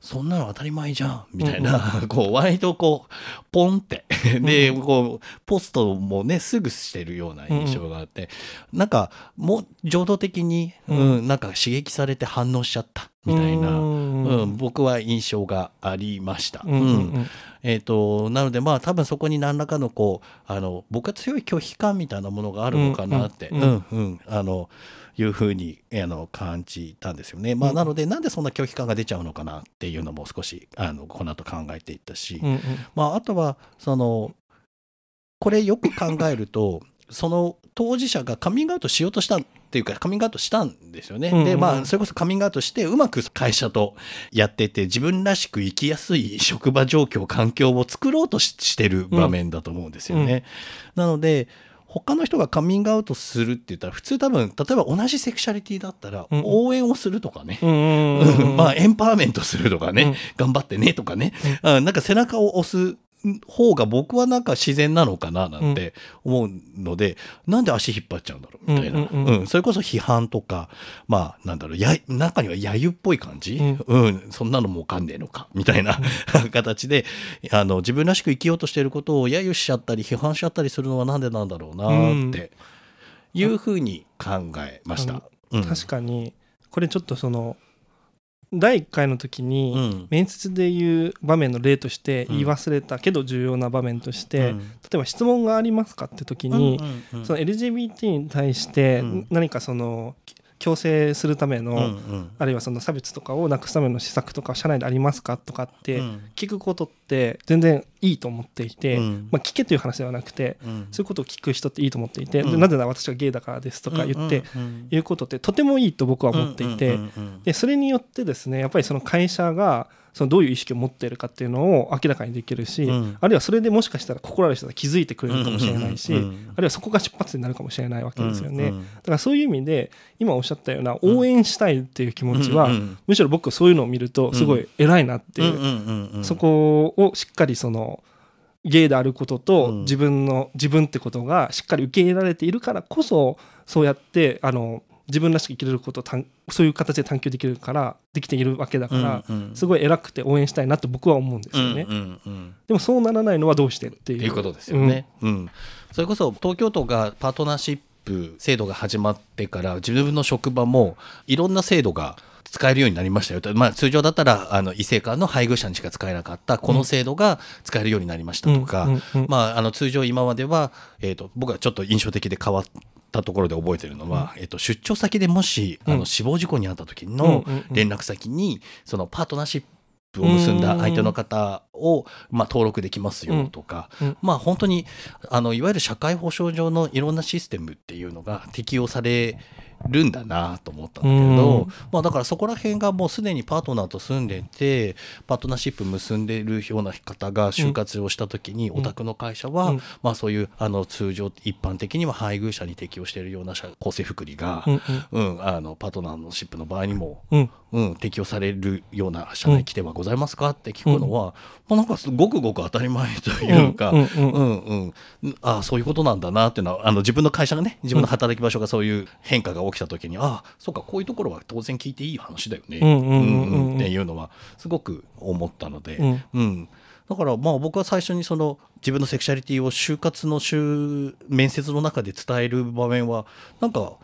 そんなの当たり前じゃんみたいな、[LAUGHS] こう割とこうポンって。でこうポストもねすぐしてるような印象があって、なんかもう情動的に、ううんなんか刺激されて反応しちゃったみたいな、うんうん僕は印象がありました。うんうんうん。えー、となのでまあ多分そこに何らかのこうあの僕は強い拒否感みたいなものがあるのかなって、ううんんうん。あのいうふうにあの感じたんですよね。まあ、うんなのでなんでそんな拒否感が出ちゃうのかなっていうのも少しあのこの後考えていったし、うんうんまあ、あとはそのこれよく考えるとその当事者がカミングアウトしようとしたっていうかカミングアウトしたんですよね。うんうんでまあそれこそカミングアウトしてうまく会社とやってて自分らしく生きやすい職場状況環境を作ろうとししてる場面だと思うんですよね。なので他の人がカミングアウトするって言ったら普通多分例えば同じセクシャリティだったらうん。応援をするとかね、[LAUGHS] まあエンパワーメントするとかね、うん。頑張ってねとかね、うん。なんか背中を押す方が僕はなんか自然なのかななんて思うので、なんで足引っ張っちゃうんだろうみたいな、うんうんうん。それこそ批判とかまあなんだろうや中には揶揄っぽい感じ、うん。うん。そんなのもわかんねえのか？みたいな、[LAUGHS] 形であの自分らしく生きようとしていることを揶揄しちゃったり批判しちゃったりするのはなんでなんだろうなっていうふうに考えました。うん。確かにこれちょっとその第1回の時に、うん。面接でいう場面の例として言い忘れたけど重要な場面として、うん。例えば質問がありますかって時に、その LGBT に対してうん。何かその強制するための、うんうん。あるいはその差別とかをなくすための施策とか社内でありますかとかってうん。聞くことって全然いいと思っていて、うん。まあ、聞けという話ではなくてうん。そういうことを聞く人っていいと思っていて、うん。でなぜなら私はゲイだからですとか言って、いうことってとてもいいと僕は思っていて、でそれによってですねやっぱりその会社がそのどういう意識を持っているかっていうのを明らかにできるし、うん。あるいはそれでもしかしたら心ある人が気づいてくれるかもしれないし、うんうんうん。あるいはそこが出発になるかもしれないわけですよね、うんうんだからそういう意味で今おっしゃったような応援したいっていう気持ちは、うんうんむしろ僕そういうのを見るとすごい偉いなっていう、うんうんうんうんそこをしっかりそのゲイであることとうん。自分の自分ってことがしっかり受け入れられているからこそそうやってあの自分らしく生きれることを探そういう形で探求できるからできているわけだから、うんうん。すごい偉くて応援したいなと僕は思うんですよね、うんうんうん。でもそうならないのはどうしてっていう。ことですよね。うん。それこそ東京都がパートナーシップ制度が始まってから自分の職場もいろんな制度が使えるようになりましたよと、まあ、通常だったらあの異性間の配偶者にしか使えなかったこの制度が使えるようになりましたとか、うんうんうん。まあ、あの通常今までは、えー、と僕はちょっと印象的で変わったところで覚えてるのは、えー、と出張先でもしあうんの死亡事故に遭った時のうんうんうん連絡先にそのパートナーシップを結んだ相手の方を、まあ、登録できますよとか、うん。まあ本当にあのいわゆる社会保障上のいろんなシステムっていうのが適用されるんだなと思ったんだけれど、うん。まあ、だからそこら辺がもうすでにパートナーと住んでてパートナーシップ結んでいるような方が就活をした時に、お宅の会社は、うん。まあ、そういうあの通常一般的には配偶者に適用しているような社公正福利が、うんうん。あのパートナーのシップの場合にもうん。うん、適用されるような社内規定はございますかって聞くのは、まあ、なんかごくごく当たり前というか、うんうんうん。うんああそういうことなんだなっていうのはあの自分の会社がね自分の働き場所がそういう変化が起きた時に、ああそうかこういうところは当然聞いていい話だよね、っていうのはすごく思ったので、うん。うん。だからまあ僕は最初にその自分のセクシャリティを就活の就面接の中で伝える場面はなんか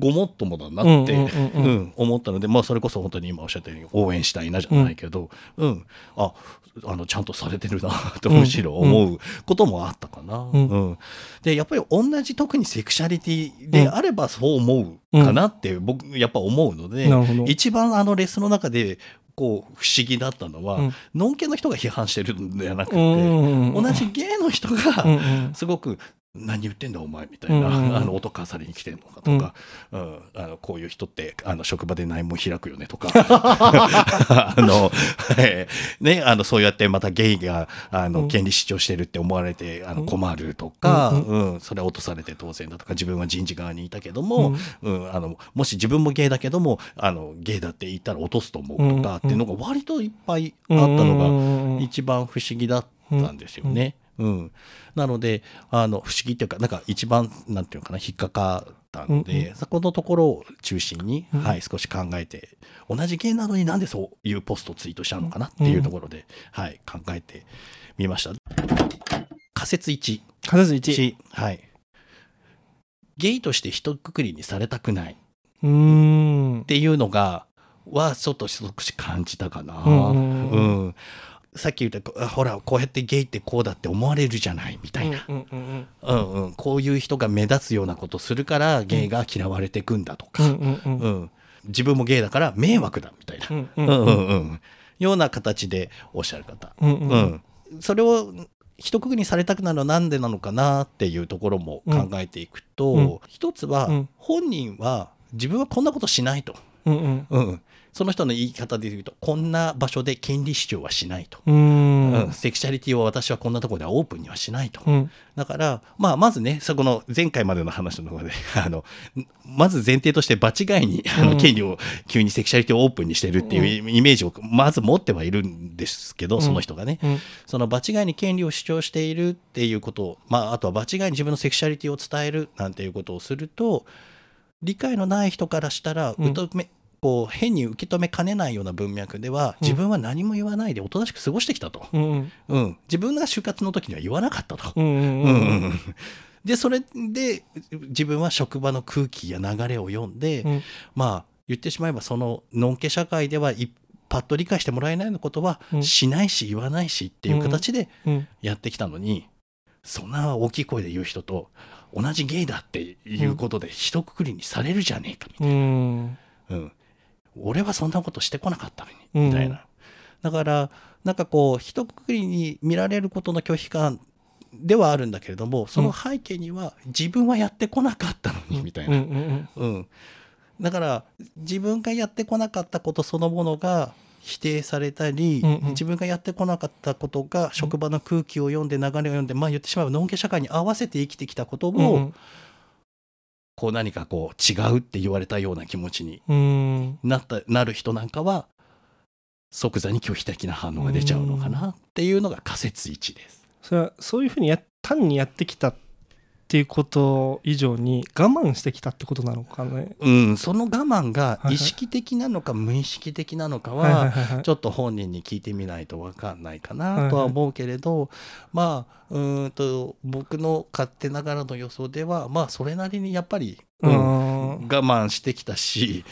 ごもっともだなって、うんうんうんうん。うん思ったので、まあ、それこそ本当に今おっしゃったように応援したいなじゃないけど、うん。ああのちゃんとされてるなとむしろ思うこともあったかな。ううん。ん。でやっぱり同じ特にセクシャリティであればそう思うかなって僕やっぱ思うので、一番あのレッスンの中でこう不思議だったのは、うん。ノンケの人が批判してるん。ではなくて、うん。同じゲイの人うん。がうん。すごく何言ってんだお前みたいな、うんうんあの音かされに来てんのかとか、うん。あのこういう人ってあの職場で内門開くよねとか。[LAUGHS] [LAUGHS] あの、えーね、あのそうやってまたゲイがあうん。の権利主張してるって思われてあのうん。困るとか、うんうん。それは落とされて当然だとか自分は人事側にいたけども、うん。あのもし自分もゲイだけどもあのゲイだって言ったら落とすと思うとかっていうのが割といっぱいあったのがが一番不思議だったんですよね。うん。なのであの不思議っていうかなんか一番なんていうのかな引っかかったので、うんそこのところを中心に、うん。はい、少し考えて同じ芸なのになんでそういうポストをツイートしたのかなっていうところで、はい、考えてみました。仮説1。仮説1 1はい。ゲイとして一括りにされたくない。っていうのがはちょっと少し感じたかな。うんうんうん。うんさっき言ったあほらこうやってゲイってこうだって思われるじゃないみたいな、こういう人が目立つようなことするからゲイが嫌われてくんだとか、自分もゲイだから迷惑だみたいな、ような形でおっしゃる方、うんううん。んそれを一括りにされたくなるのはなんでなのかなっていうところも考えていくと、うん。一つはうん。本人は自分はこんなことしないと、うんうん。うん、その人の言い方で言うとこんな場所で権利主張はしないと。うーん。うん、セクシャリティを私はこんなところではオープンにはしないと。うん。だから、まあ、まずね、そこの前回までの話の中で、[LAUGHS] あの、まず前提として場違いに、あの、うん。権利を急にセクシャリティをオープンにしてるっていうイメージをまず持ってはいるんですけど、うん。その人がね。うん。その場違いに権利を主張しているっていうことを、まあ、あとは場違いに自分のセクシャリティを伝えるなんていうことをすると、理解のない人からしたら、うん。うとめ、こう変に受け止めかねないような文脈では、自分は何も言わないでおとなしく過ごしてきたと。うんうん。うん、自分が就活の時には言わなかったと。でそれで自分は職場の空気や流れを読んで、うん。まあ言ってしまえばそののんけ社会ではいパッと理解してもらえないようなことはうん。しないし言わないしっていう形でうん。やってきたのに、そんな大きい声で言う人と同じゲイだっていうことで一括りにされるじゃねえかみたいな。うん。うん、俺はそんなことしてこなかったのに、うんみたいな。だから、なんかこう、一括りに見られることの拒否感ではあるんだけれども、その背景には、自分はやってこなかったのに、みたいな。うんうんうん。だから、自分がやってこなかったことそのものが、否定されたり、うんうん自分がやってこなかったことが職場の空気を読んで流れを読んで、まあ言ってしまえば、のんけ社会に合わせて生きてきたことを、うんこう何かこう違うって言われたような気持ちにうんなったなる人なんかは即座に拒否的な反応が出ちゃうのかなっていうのが仮説1です。それはそういうふうにや単にやってきたっていうこと以上に我慢してきたってことなのかね。うん、その我慢が意識的なのか無意識的なのかはちょっと本人に聞いてみないと分かんないかないとは思うけれど、まあうーんと僕の勝手ながらの予想ではまあそれなりにやっぱり、うんうん我慢してきたし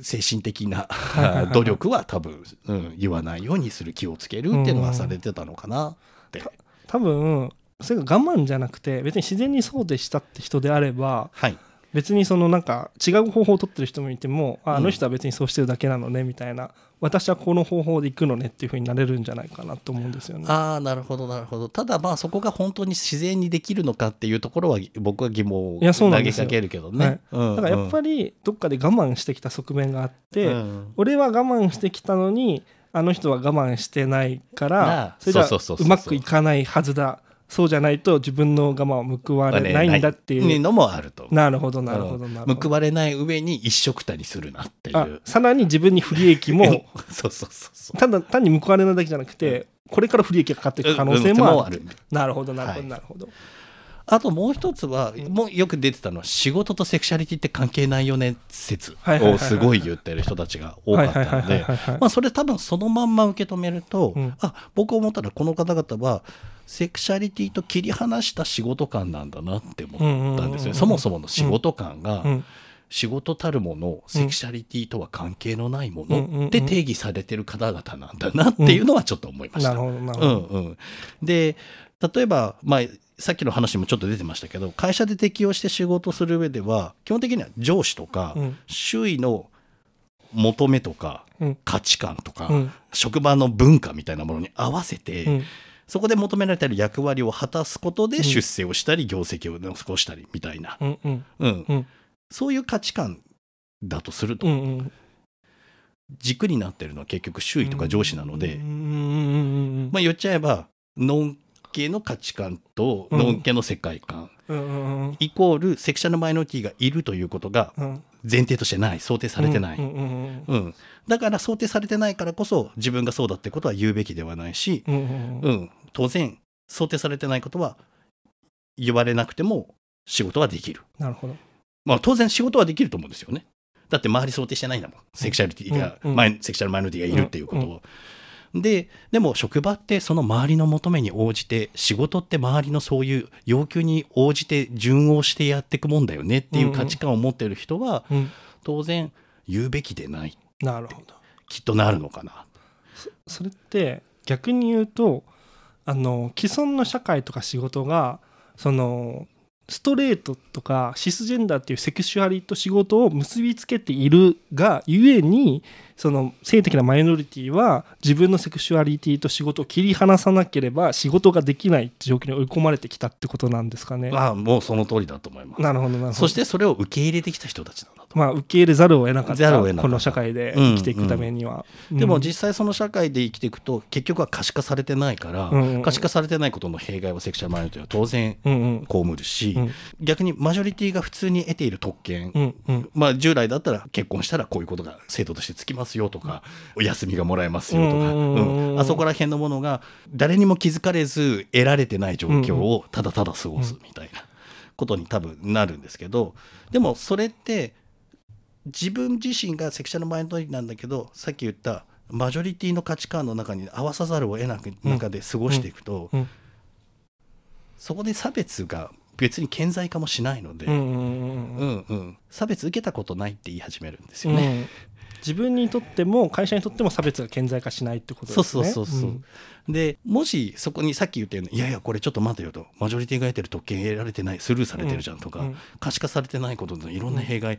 精神的な [LAUGHS] 努力は多分、うん、言わないようにする気をつけるっていうのはされてたのかなって。多分それが我慢じゃなくて別に自然にそうでしたって人であればはい。別にそのなんか違う方法を取ってる人もいてもあうん。あの人は別にそうしてるだけなのねみたいな。私はこの方法で行くのねっていうふうになれるんじゃないかなと思うんですよね。ああなるほどなるほど。ただまあそこが本当に自然にできるのかっていうところは僕は疑問を投げかけるけどね。うんだからやっぱりどっかで我慢してきた側面があって、うん。俺は我慢してきたのにあの人は我慢してないからそれじゃうまくいかないはずだそうじゃないと自分の我慢を報われないんだっていう、のもあると。なるほどなるほどなるほど報われない上に一緒くたにするなっていあう。さらに自分に不利益も [LAUGHS] そうそうそうそう。ただ単に報われないだけじゃなくてこれから不利益がかかっていく可能性うんもある,、る。なるほどなるほど、はいなるほどあともう一つは、もうよく出てたのは仕事とセクシャリティって関係ないよね説をすごい言ってる人たちが多かったのでそれ多分そのまんま受け止めると、うん。あ僕思ったらこの方々はセクシャリティと切り離した仕事感なんだなって思ったんですよ、そもそもの仕事感が、うん。仕事たるものセクシャリティとは関係のないものって定義されてる方々なんだなっていうのはちょっと思いました。なるほどなるほど、うんうん、で例えば、まあ、さっきの話にもちょっと出てましたけど会社で適用して仕事する上では基本的には上司とか、うん。周囲の求めとかうん。価値観とか、うん。職場の文化みたいなものに合わせて、うん。そこで求められている役割を果たすことで出世をしたり、業績を残したりみたいな、うんそういう価値観だとすると、軸になってるのは結局周囲とか上司なので、まあ、言っちゃえばのんけの価値観とうん。の世界観、うんうんイコールセクシャルマイノリティがいるということがうん。前提としてない。想定されてない、うんうんうんだから想定されてないからこそ自分がそうだってことは言うべきではないし、うんうんうん、当然想定されてないことは言われなくても仕事はできる。なるほど。まあ当然仕事はできると思うんですよね。だって周り想定してないんだもん。セクシャリティが、うんうん。マイセクシャルマイノリティがいるっていうことを。で、でも職場ってその周りの求めに応じて、仕事って周りのそういう要求に応じて順応してやっていくもんだよねっていう価値観を持ってる人は、うん当然言うべきでない。なるほどきっとなるのかな。それって逆に言うとあの既存の社会とか仕事がそのストレートとかシスジェンダーっていうセクシュアリと仕事を結びつけているがゆえにその性的なマイノリティは自分のセクシュアリティと仕事を切り離さなければ仕事ができないって状況に追い込まれてきたってことなんですかね。ああ、もうその通りだと思います。なるほどなるほど。そしてそれを受け入れてきた人たちなん。まあ受け入れざるを得なかったこの社会で生きていくためには。でも実際その社会で生きていくと結局は可視化されてないから、うんうん。可視化されてないことの弊害をセクシャルマイノリティは当然うんうん。被るし、うん。逆にマジョリティが普通に得ている特権、うんうん。まあ従来だったら結婚したらこういうことが制度としてつきますよとか、お休みがもらえますよとか、うんうんうんうん。あそこら辺のものが誰にも気づかれず得られてない状況をただただ過ごすみたいなことに多分なるんですけどでもそれって自分自身がセクシャルマイノリティなんだけどさっき言ったマジョリティの価値観の中に合わさざるを得なく中で過ごしていくと、うん。そこで差別が別に顕在化もしないので、うんうんうんうん。うんうん、差別受けたことないって言い始めるんですよね。うん自分にとっても会社にとっても差別が顕在化しないってことですね。そうそうそうそう。でもしそこにさっき言ったようにいやいやこれちょっと待てよと。マジョリティが得てる特権得られてないスルーされてるじゃんとか、うん可視化されてないことのいろんな弊害、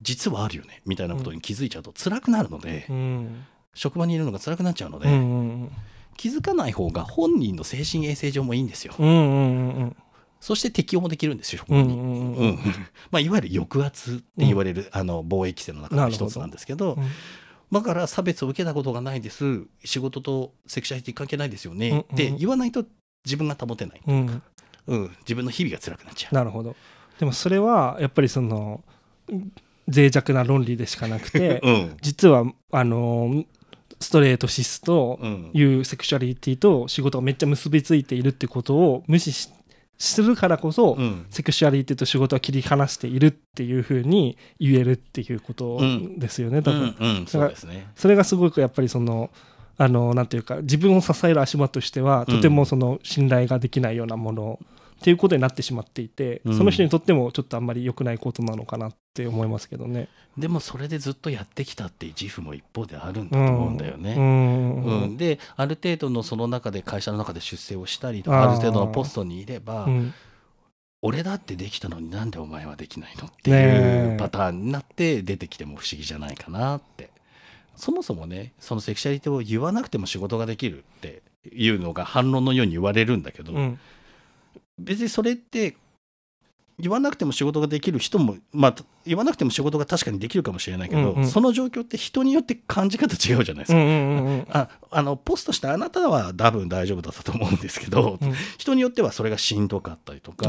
実はあるよねみたいなことに気づいちゃうと辛くなるので、うん。職場にいるのが辛くなっちゃうので、うんうん気づかない方が本人の精神衛生上もいいんですよ。うんうんうんうん。そして適応もできるんですよ職うん場に。うんうん。うん。[LAUGHS] まあ、いわゆる抑圧って言われる、あの防衛規制の中の一つなんですけどうん。だから差別を受けたことがないです仕事とセクシャリティ関係ないですよね、うんうんって言わないと自分が保てない、うん。うん、自分の日々が辛くなっちゃう。なるほど。でもそれはやっぱりその脆弱な論理でしかなくてうん。実はあのストレートシスとうん。いうセクシュアリティと仕事がめっちゃ結びついているってことを無視しするからこそ、うん。セクシュアリティと仕事は切り離しているっていうふうに言えるっていうことですよね、多分、うんうん。そうですね。それがすごくやっぱりそのあのなんていうか自分を支える足場としてはうんとてもその信頼ができないようなものっていうことになってしまっていて、うん。その人にとってもちょっとあんまり良くないことなのかなって思いますけどね。でもそれでずっとやってきたっていう自負も一方であるんだと思うんだよね。うん。うん。である程度のその中で会社の中で出世をしたりとかある程度のポストにいれば、うん。俺だってできたのになんでお前はできないのってねいうえ。パターンになって出てきても不思議じゃないかなって。そもそもねそのセクシャリティを言わなくても仕事ができるっていうのが反論のように言われるんだけど、うん別にそれって言わなくても仕事ができる人もまあ言わなくても仕事が確かにできるかもしれないけど、うんうん。その状況って人によって感じ方違うじゃないですか。うんうんうんうん。ああのポストしてあなたは多分大丈夫だったと思うんですけど、うん。人によってはそれがしんどかったりとか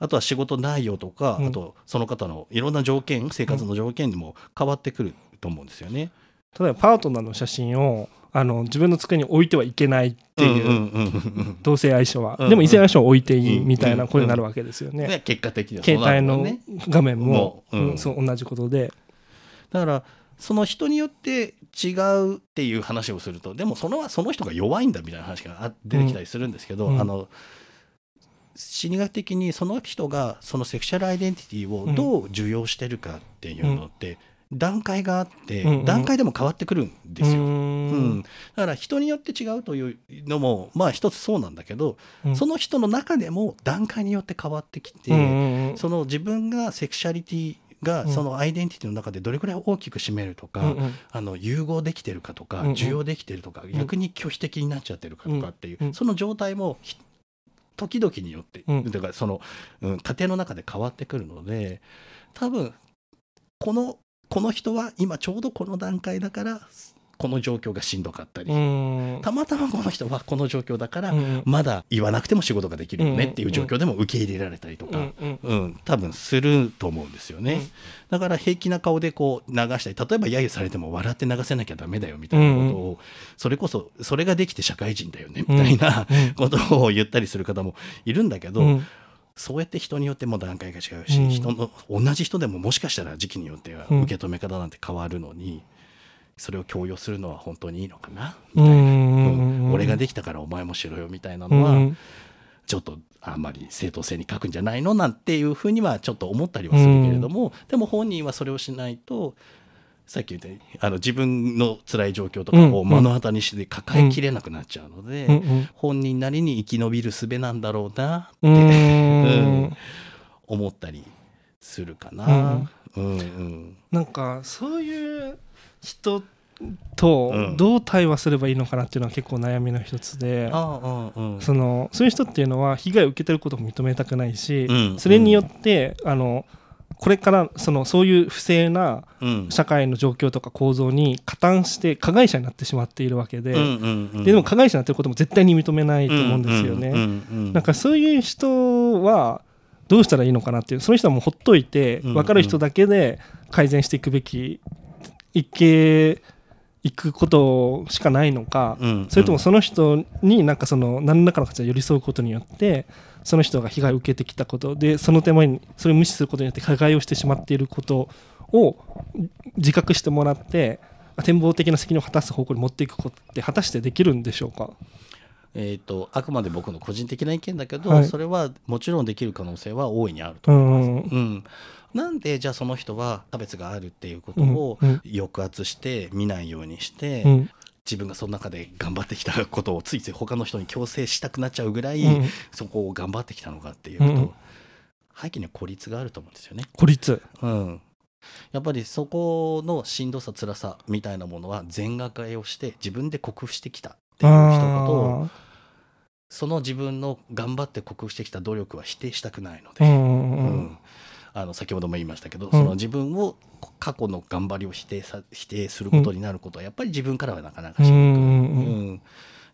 あとは仕事内容とか、うん。あとその方のいろんな条件生活の条件にも変わってくると思うんですよね。例えばパートナーの写真をあの自分の机に置いてはいけないっていう、同性相性は、うんでも異性相性は置いていいうんみたいなことになるわけですよね。ね結果的には携帯の。画面もそう同じことで、だからその人によって違うっていう話をするとでもそのその人が弱いんだみたいな話があ出てきたりするんですけど、うん。あの心理学的にその人がそのセクシャルアイデンティティをどう受容してるかっていうのって、段階があって、うんうん。段階でも変わってくるんですよ。ううん。んだから人によって違うというのもまあ一つそうなんだけど、うん。その人の中でも段階によって変わってきて、その自分がセクシャリティがうん。そのアイデンティティの中でどれくらい大きく占めるとか、うんうん。あの融合できてるかとか、うんうん。受容できてるとか、逆に拒否的になっちゃってるかとかっていう、その状態もひ時々によって、うん。だからその、うん、家庭の中で変わってくるので多分このこの人は今ちょうどこの段階だからこの状況がしんどかったり、うん。たまたまこの人はこの状況だから、うん。まだ言わなくても仕事ができるよねっていう状況でも受け入れられたりとか、うん。多分すると思うんですよね、うん。だから平気な顔でこう流したり例えば揶揄されても笑って流せなきゃダメだよみたいなことを、それこそそれができて社会人だよねみたいなうん。ことを言ったりする方もいるんだけど、うんそうやって人によっても段階が違うし、うん。人の同じ人でももしかしたら時期によってはうん。受け止め方なんて変わるのに、それを強要するのは本当にいいのかな？うんみたいな、俺ができたからお前もしろよみたいなうのは、ん。ちょっとあんまり正当性に書くんじゃないの？なんていうふうにはちょっと思ったりはするけれども、でも本人はそれをしないとさっき言ったようにあの自分の辛い状況とかを目の当たりにして抱えきれなくなっちゃうので、うんうん本人なりに生き延びる術なんだろうなって、うん。うん。思ったりするかな。うん。うんなんかそういう人とうん。どう対話すればいいのかなっていうのは結構悩みの一つで、うんうん。そのそういう人っていうのは被害を受けてることを認めたくないし、うん。それによってあのこれからそのそういう不正なうん。社会の状況とか構造に加担して加害者になってしまっているわけで,、ででも加害者になってることも絶対に認めないと思うんですよね。なんかそういう人はどうしたらいいのかなっていうその人はもうほっといてうん分かる人だけで改善していくべきいけいくことしかないのか、うんそれともその人になんかその何らかの形で寄り添うことによってその人が被害を受けてきたことでその手前にそれを無視することによって加害をしてしまっていることを自覚してもらって展望的な責任を果たす方向に持っていくことって果たしてできるんでしょうか？えー、とあくまで僕の個人的な意見だけど、はい。それはもちろんできる可能性は大いにあるとう思います。んうんなんでじゃあその人は差別があるっていうことを抑圧して見ないようにして、うん自分がその中で頑張ってきたことをついつい他の人に強制したくなっちゃうぐらい、うん。そこを頑張ってきたのかっていうと、うん。背景には孤立があると思うんですよね。孤立。うん、やっぱりそこのしんどさ辛さみたいなものは全額えをして自分で克服してきたっていう人とあその自分の頑張って克服してきた努力は否定したくないので、ーうんあの先ほども言いましたけど、その自分を過去の頑張りを否定さ否定することになることはやっぱり自分からはなかなかしにくい。うん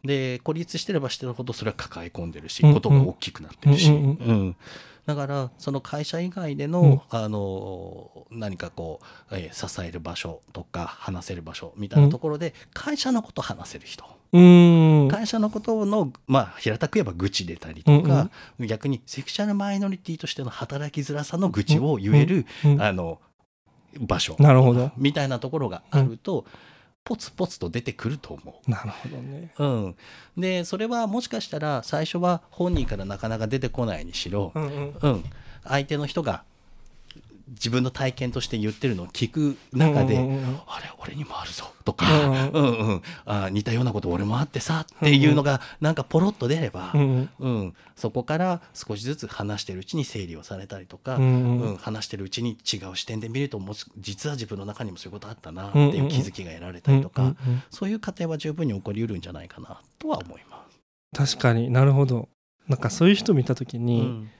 で孤立してればしてるほどそれは抱え込んでるし、ことが大きくなってるし、うんだからその会社以外での,、あの何かこう、えー支える場所とか話せる場所みたいなところで会社のこと話せる人、うん。会社のことのまあ平たく言えば愚痴出たりとか、逆にセクシャルマイノリティとしての働きづらさの愚痴を言える、うん。あの場所。なるほど。みたいなところがあると、ポツポツと出てくると思う。なるほどね。うん、でそれはもしかしたら最初は本人からなかなか出てこないにしろ、うんうん。うん、相手の人が自分の体験として言ってるのを聞く中で、あれ俺にもあるぞとか、ううん。んうん。あ似たようなこと俺もあってさっていうのがなんかポロッと出れば、うんそこから少しずつ話してるうちに整理をされたりとか、うん話してるうちに違う視点で見るともし実は自分の中にもそういうことあったなっていう気づきが得られたりとか、そういう過程は十分に起こりうるんじゃないかなとは思います。確かに。なるほど。なんかそういう人見た時に、うん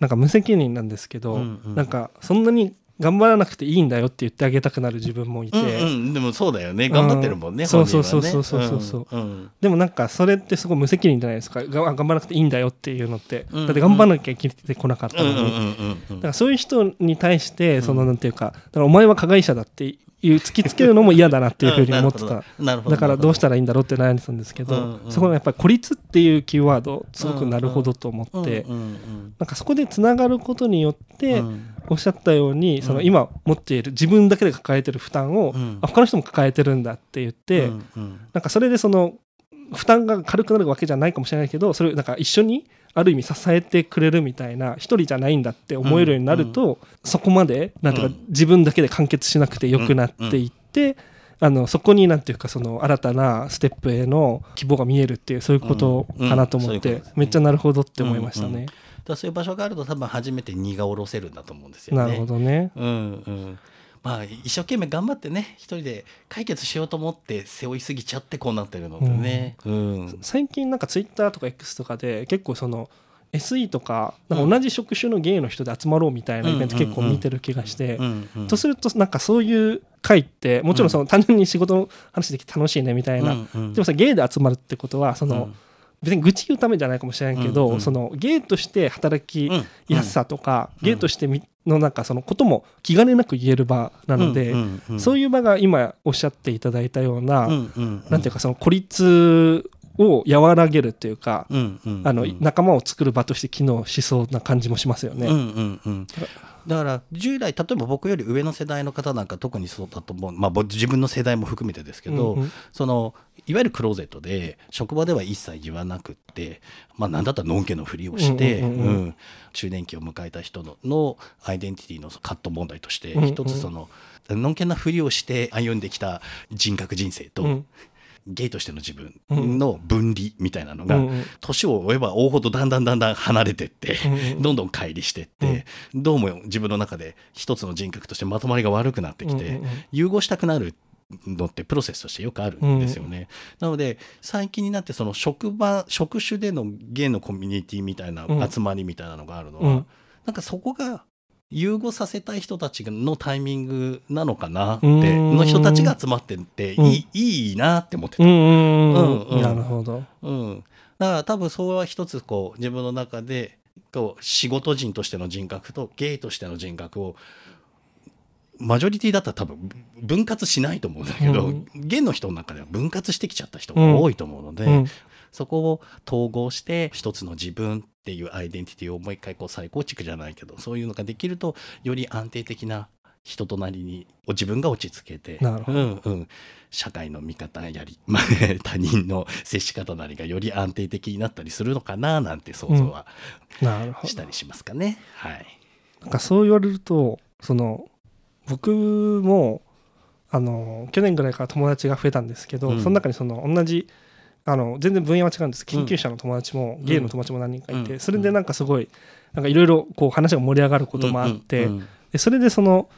なんか無責任なんですけど、うんうん。なんかそんなに頑張らなくていいんだよって言ってあげたくなる自分もいて、うんうん、でもそうだよね。頑張ってるもんね、そうそうそうそうそうそうう。んでもなんかそれってすごい無責任じゃないですか。が頑張らなくていいんだよっていうのって、うんうん。だって頑張らなきゃいけてこなかったのに、うんうんうんうん。だからそういう人に対してそのうんなんていうかだからお前は加害者だっていう突きつけるのも嫌だなっていうふうに思ってた、だからどうしたららいいんだろうって悩んでたんですけど、うんうん。そこのやっぱり孤立っていうキーワードすごくなるほどと思って、うんうんなんかそこでつながることによって、うんおっしゃったようにそのうん今持っている自分だけで抱えてる負担を、うん。あ他の人も抱えてるんだって言って、うんうん。なんかそれでその負担が軽くなるわけじゃないかもしれないけどそれをなんか一緒にある意味支えてくれるみたいな一人じゃないんだって思えるようになると、そこまでなんていうか、うん。自分だけで完結しなくてよくなっていって、あのそこになんていうかその新たなステップへの希望が見えるっていうそういうことかなと思って、めっちゃなるほどって思いましたね。うんだからそういう場所があると多分初めて荷が下ろせるんだと思うんですよね。なるほどね。うんうん。まあ一生懸命頑張ってね一人で解決しようと思って背負いすぎちゃってこうなってるのでね。うん。最近なんかツイッターとか X とかで結構その SE とかなんか同じ職種のゲイの人で集まろうみたいなイベント結構見てる気がして、うんうんとするとなんかそういう会ってもちろんその単純に仕事の話できて楽しいねみたいな、うんうん。でもさゲイで集まるってことはその、うん別に愚痴言うためじゃないかもしれないけど、うんうんそのゲイとして働きうん。やすさとか、うん。ゲイとしてみのなんかそのことも気兼ねなく言える場なので、うんうんそういう場が今おっしゃっていただいたような、うんうんなんていうかその孤立を和らげるっていうか、うんうんあのうん仲間を作る場として機能しそうな感じもしますよね。うんうんうんだから従来例えば僕より上の世代の方なんか特にそうだと思う、まあ、僕自分の世代も含めてですけど、うんうん。そのいわゆるクローゼットで職場では一切言わなくって、まあ、何だったらのんけのふりをして、うんうんうんうん。うん。中年期を迎えた人ののアイデンティティのカット問題としてうんうん。一つその、のんけなふりをして歩んできた人格人生と、うんゲイとしての自分の分離みたいなのが、うんうん。年を追えば追うほどだんだんだんだん離れてって、うんうん。どんどん乖離してって、どうも自分の中で一つの人格としてまとまりが悪くなってきて、うんうんうん。融合したくなるのってプロセスとしてよくあるんですよね。なので最近になってその職場職種でのゲイのコミュニティみたいなうん。集まりみたいなのがあるのは、うん。なんかそこが融合させたい人たちのタイミングなのかなってうん。の人たちが集まってっていい,、いいなって思ってた。うんうんうん。うんうん。なるほど。うん、だから多分それは一つこう自分の中でこう仕事人としての人格とゲイとしての人格をマジョリティだったら多分分割しないと思うんだけど、うん。ゲイの人の中では分割してきちゃった人が多いと思うので、うん。そこを統合して一つの自分っていうアイデンティティをもう一回こう再構築じゃないけどそういうのができるとより安定的な人となりに自分が落ち着けてうんうん、社会の見方やり、[LAUGHS] まあ、他人の接し方なりがより安定的になったりするのかななんて想像はなるほど。したりしますかね。はい、なんかそう言われるとその僕もあの去年ぐらいから友達が増えたんですけど、うん。その中にその同じあの全然分野は違うんです。研究者の友達も、ゲイの友達も何人かいて、うん。それでなんかすごいなんかいろいろこう話が盛り上がることもあって、でそれでその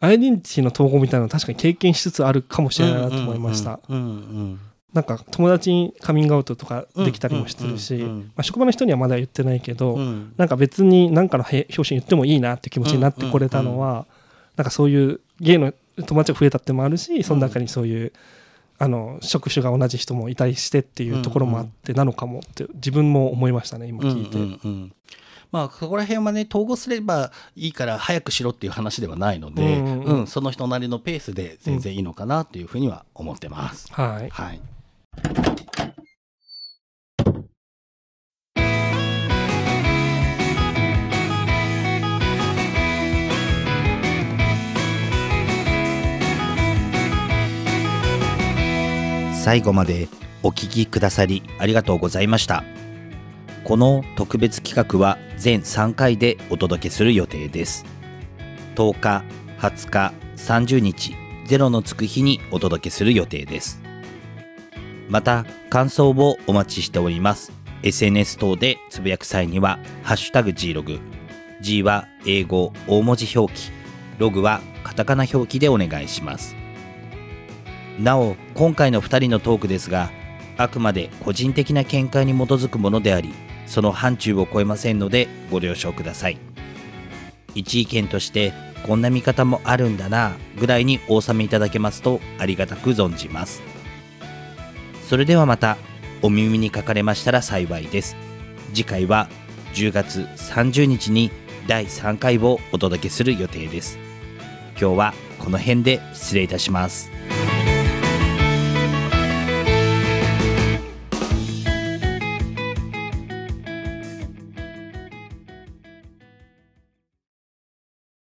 アイデンティティの統合みたいなのを確かに経験しつつあるかもしれないなと思いました。なんか友達にカミングアウトとかできたりもしてるし、まあ、職場の人にはまだ言ってないけど、うん。うんなんか別に何かの表紙に言ってもいいなって気持ちになってこれたのは、なんかそういうゲイの友達が増えたってのもあるしその中にそういう、あの職種が同じ人もいたりしてっていうところもあってなのかもって自分も思いましたね今聞いて。うんうんうん。まあ、そこら辺はね統合すればいいから早くしろっていう話ではないので、ううんん。うんその人なりのペースで全然いいのかなっていうふうには思ってます。はい、はい最後までお聞きくださりありがとうございました。この特別企画は全3回でお届けする予定です。10日20日30日ゼロのつく日にお届けする予定です。また感想をお待ちしております。SNS 等でつぶやく際には「ハッシュタグ G ログ」G は英語大文字表記。ログはカタカナ表記でお願いします。なお今回の2人のトークですがあくまで個人的な見解に基づくものでありその範疇を超えませんのでご了承ください。一意見としてこんな見方もあるんだなぐらいにお納めいただけますとありがたく存じます。それではまたお耳にかかれましたら幸いです。次回は10月30日に第3回をお届けする予定です。今日はこの辺で失礼いたします。